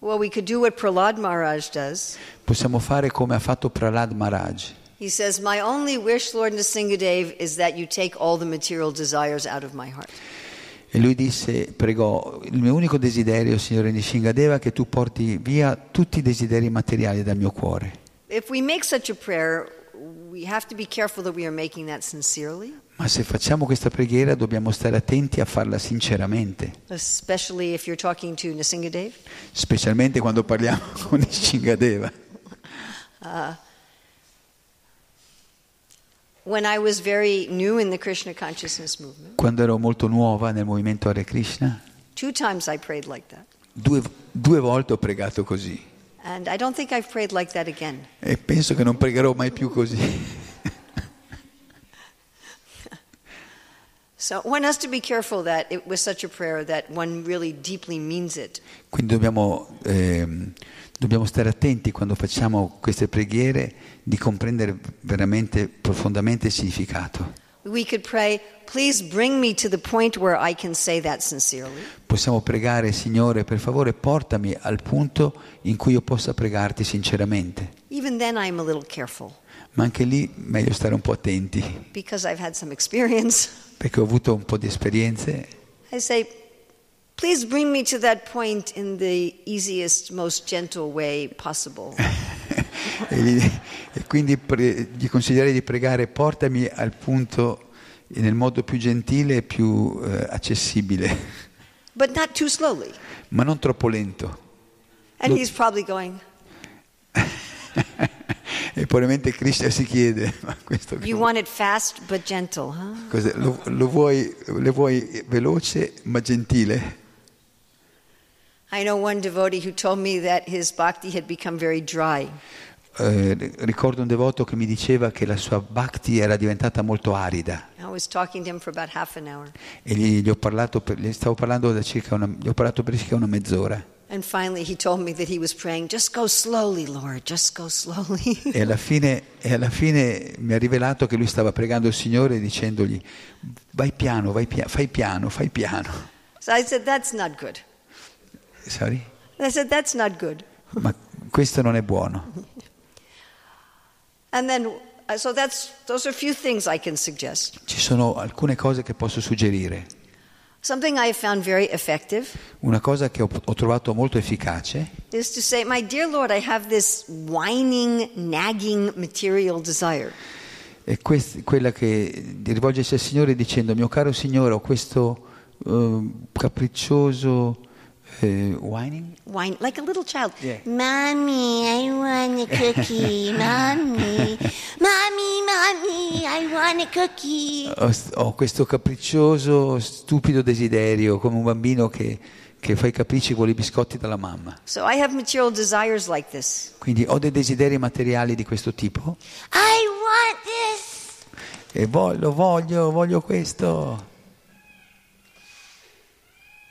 Well, we could do what Prahlad Maharaj does. Possiamo fare come ha fatto Prahlad Maharaj. He says, My only wish, Lord Nrsingadev, is that you take all the material desires out of my heart. E lui disse, pregò, il mio unico desiderio, Signore Nishingadeva, è che tu porti via tutti i desideri materiali dal mio cuore. If we make such a prayer, Ma se facciamo questa preghiera dobbiamo stare attenti a farla sinceramente, specialmente quando parliamo [laughs] con Nishingadeva. When I was very new in the Krishna consciousness movement, Quando ero molto nuova nel movimento Hare Krishna, two times I prayed like that. due, due volte ho pregato così And I don't think I've prayed like that again. e penso che non pregherò mai più così. [laughs] So one has to be careful that it was such a prayer that one really deeply means it. Quindi dobbiamo, ehm, dobbiamo stare attenti quando facciamo queste preghiere di comprendere veramente profondamente il significato. We could pray, please bring me to the point where I can say that sincerely. Possiamo pregare, Signore, per favore portami al punto in cui io possa pregarti sinceramente. Even then, I'm a little careful Ma anche lì meglio stare un po' attenti, because I've had some experience. perché ho avuto un po' di esperienze. I say, Please bring me to that point in the easiest, most gentle way possible. [laughs] e, gli- e quindi pre- gli consiglierei di pregare portami al punto nel modo più gentile e più eh, accessibile, but not too slowly. ma non troppo lento. And he's probably going, [laughs] e probabilmente Krishna si chiede, [laughs] ma questo You want it fast but gentle, huh? Lo, lo vuoi, lo vuoi veloce ma gentile? I know one devotee who told me that his bhakti had become very dry. Eh, ricordo un devoto che mi diceva che la sua bhakti era diventata molto arida e gli, gli ho parlato per, gli stavo parlando da circa una, gli ho parlato per circa una mezz'ora praying, slowly, Lord, [laughs] e alla, fine, e alla fine mi ha rivelato che lui stava pregando il Signore dicendogli vai piano, vai pia- fai piano, fai piano. so I said, That's not good. Sorry? I said, That's not good. Ma questo non è buono. And then, uh, so that's, those are a few things I can suggest. Ci sono alcune cose che posso suggerire. Something I have found very effective Una cosa che ho, ho trovato molto efficace is to say, My dear Lord, I have this whining, nagging material desire. è quest- quella che rivolgersi al Signore dicendo mio caro Signore ho questo eh, capriccioso eh, whining Whine, like a little child. Yeah. Mommy, I want a cookie. [laughs] Mommy, mommy, mommy, I want a cookie. ho, ho questo capriccioso stupido desiderio come un bambino che, che fa i capricci con i biscotti dalla mamma So I have material desires like this. quindi ho dei desideri materiali di questo tipo I want this. e voglio, voglio, voglio questo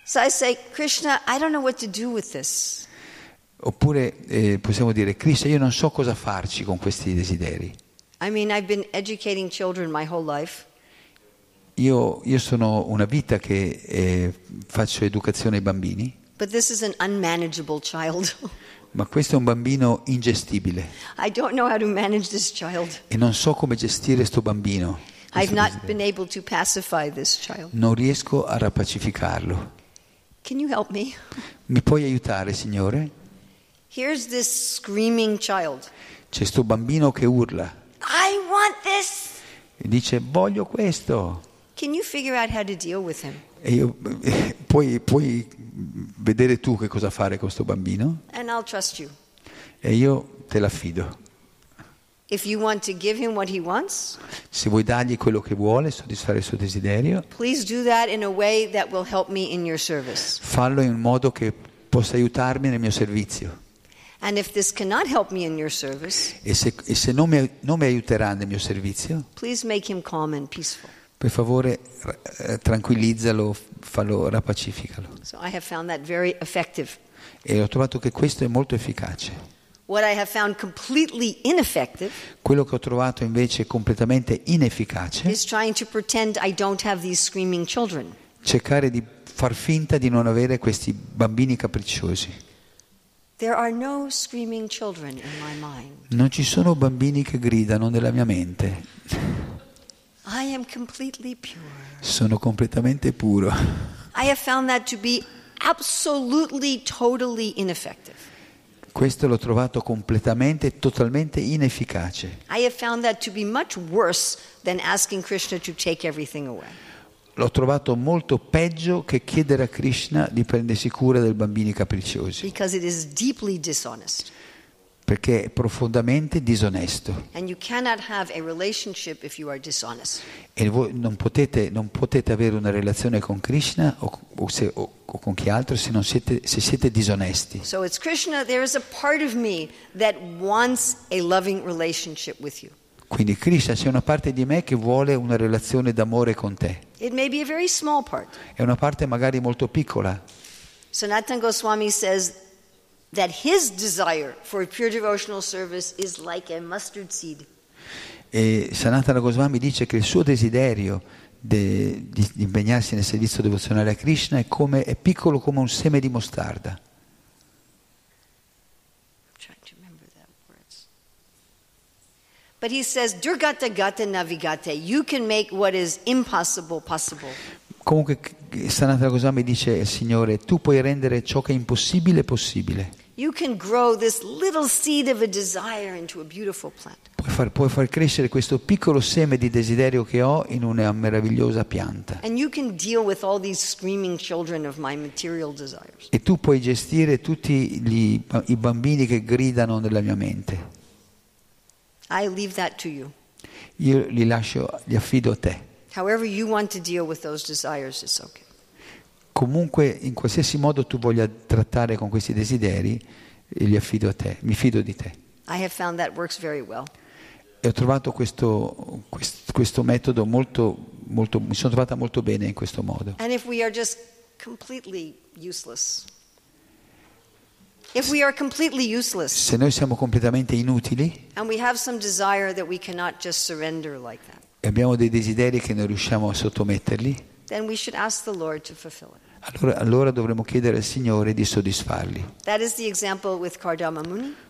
So I say, Krishna, I don't know what to do with this. oppure eh, possiamo dire Cristo io non so cosa farci con questi desideri I mean, I've been educating children my whole life. Io, io sono una vita che eh, faccio educazione ai bambini, But this is an unmanageable child. [laughs] ma questo è un bambino ingestibile I don't know how to manage this child. e non so come gestire questo bambino. I've not been able to pacify this child. Non riesco a rapacificarlo. Can you help me? Mi puoi aiutare, Signore? Here's this screaming child. C'è questo bambino che urla I want this. e dice voglio questo. Can you figure out how to deal with him? E io, eh, [laughs] puoi, puoi vedere tu che cosa fare con questo bambino? And I'll trust you. E io te l'affido. If you want to give him what he wants, Se vuoi dargli quello che vuole, soddisfare il suo desiderio, in fallo in modo che possa aiutarmi nel mio servizio. And if this cannot help me in your service, E se, e se non, mi, non mi aiuterà nel mio servizio, please make him calm and peaceful. per favore eh, tranquillizzalo, fallo, rapacificalo. So I have found that very effective. E ho trovato che questo è molto efficace. What I have found completely ineffective Quello che ho trovato invece completamente inefficace is trying to pretend I don't have these screaming children. cercare di far finta di non avere questi bambini capricciosi. There are no screaming children in my mind. Non ci sono bambini che gridano nella mia mente, I am completely pure. sono completamente puro. I have found that to be absolutely, totally ineffective. Questo l'ho trovato completamente, totalmente inefficace. L'ho trovato molto peggio che chiedere a Krishna di prendersi cura dei bambini capricciosi, Because it is deeply dishonest. Perché è profondamente disonesto. And you cannot have a relationship if you are dishonest. E voi non potete, non potete avere una relazione con Krishna o, o se- o- o con chi altro se, non siete, se siete disonesti. So it's Krishna, there is a part of me that wants a loving relationship with you. Quindi Krishna c'è una parte di me che vuole una relazione d'amore con te. It may be a very small part. È una parte magari molto piccola. Sanatan Goswami says that his desire for pure devotional service is like a mustard seed. E Sanatana Goswami dice che il suo desiderio de- di, di impegnarsi nel servizio devozionale a Krishna è, come, è piccolo come un seme di mostarda. I'm trying to remember that words. But he says, Durgata gata navigate. You can make what is impossible possible. Comunque Sanatana Goswami dice il Signore, tu puoi rendere ciò che è impossibile possibile. You can grow this little seed of a desire into a beautiful plant. Puoi far, puoi far crescere questo piccolo seme di desiderio che ho in una meravigliosa pianta. And you can deal with all these screaming children of my material desires. E tu puoi gestire tutti gli- i bambini che gridano nella mia mente. I leave that to you. Io li lascio, li affido a te. However you want to deal with those desires is okay. Comunque, in qualsiasi modo tu voglia trattare con questi desideri, li affido a te, mi fido di te. Well. E ho trovato questo, quest- questo metodo molto, molto, mi sono trovata molto bene in questo modo. And if we are just completely useless, Se noi siamo completamente inutili like e abbiamo dei desideri che non riusciamo a sottometterli, then we should ask the Lord to fulfill it. Allora, allora dovremo chiedere al Signore di soddisfarli.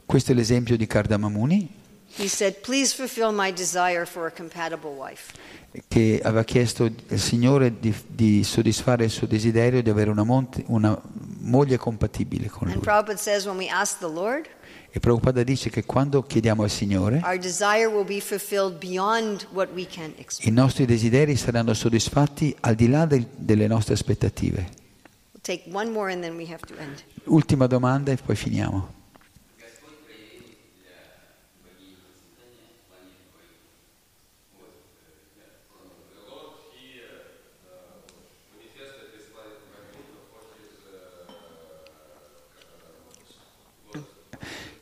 Questo è l'esempio di Kardamamuni He said, che aveva chiesto al Signore di, di soddisfare il suo desiderio di avere una, monte- una moglie compatibile con lui. Prabhupada says, Lord, E Prabhupada dice che quando chiediamo al Signore, i nostri desideri saranno soddisfatti al di là del- delle nostre aspettative. Ultima domanda e poi finiamo.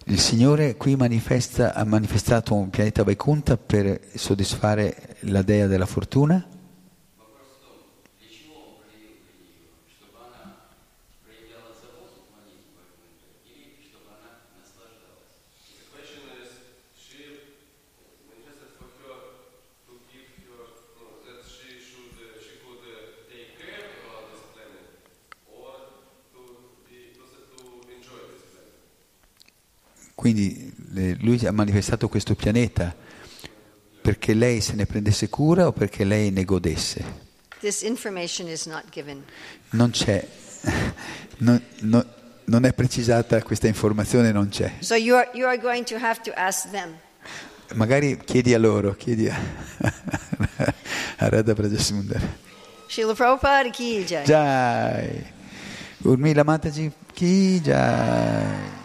Il Signore qui ha manifestato un pianeta Vaikuntha per soddisfare la dea della fortuna? Quindi lui ha manifestato questo pianeta perché lei se ne prendesse cura o perché lei ne godesse. This information is not given. Non c'è, [laughs] non, non- non è precisata questa informazione, non c'è. So you are, you are going to have to ask them. Magari chiedi a loro, chiedi a, [laughs] a Radha Prajasundar. Srila Prabhupada ki jai. Jai. Urmila Mataji ki jai.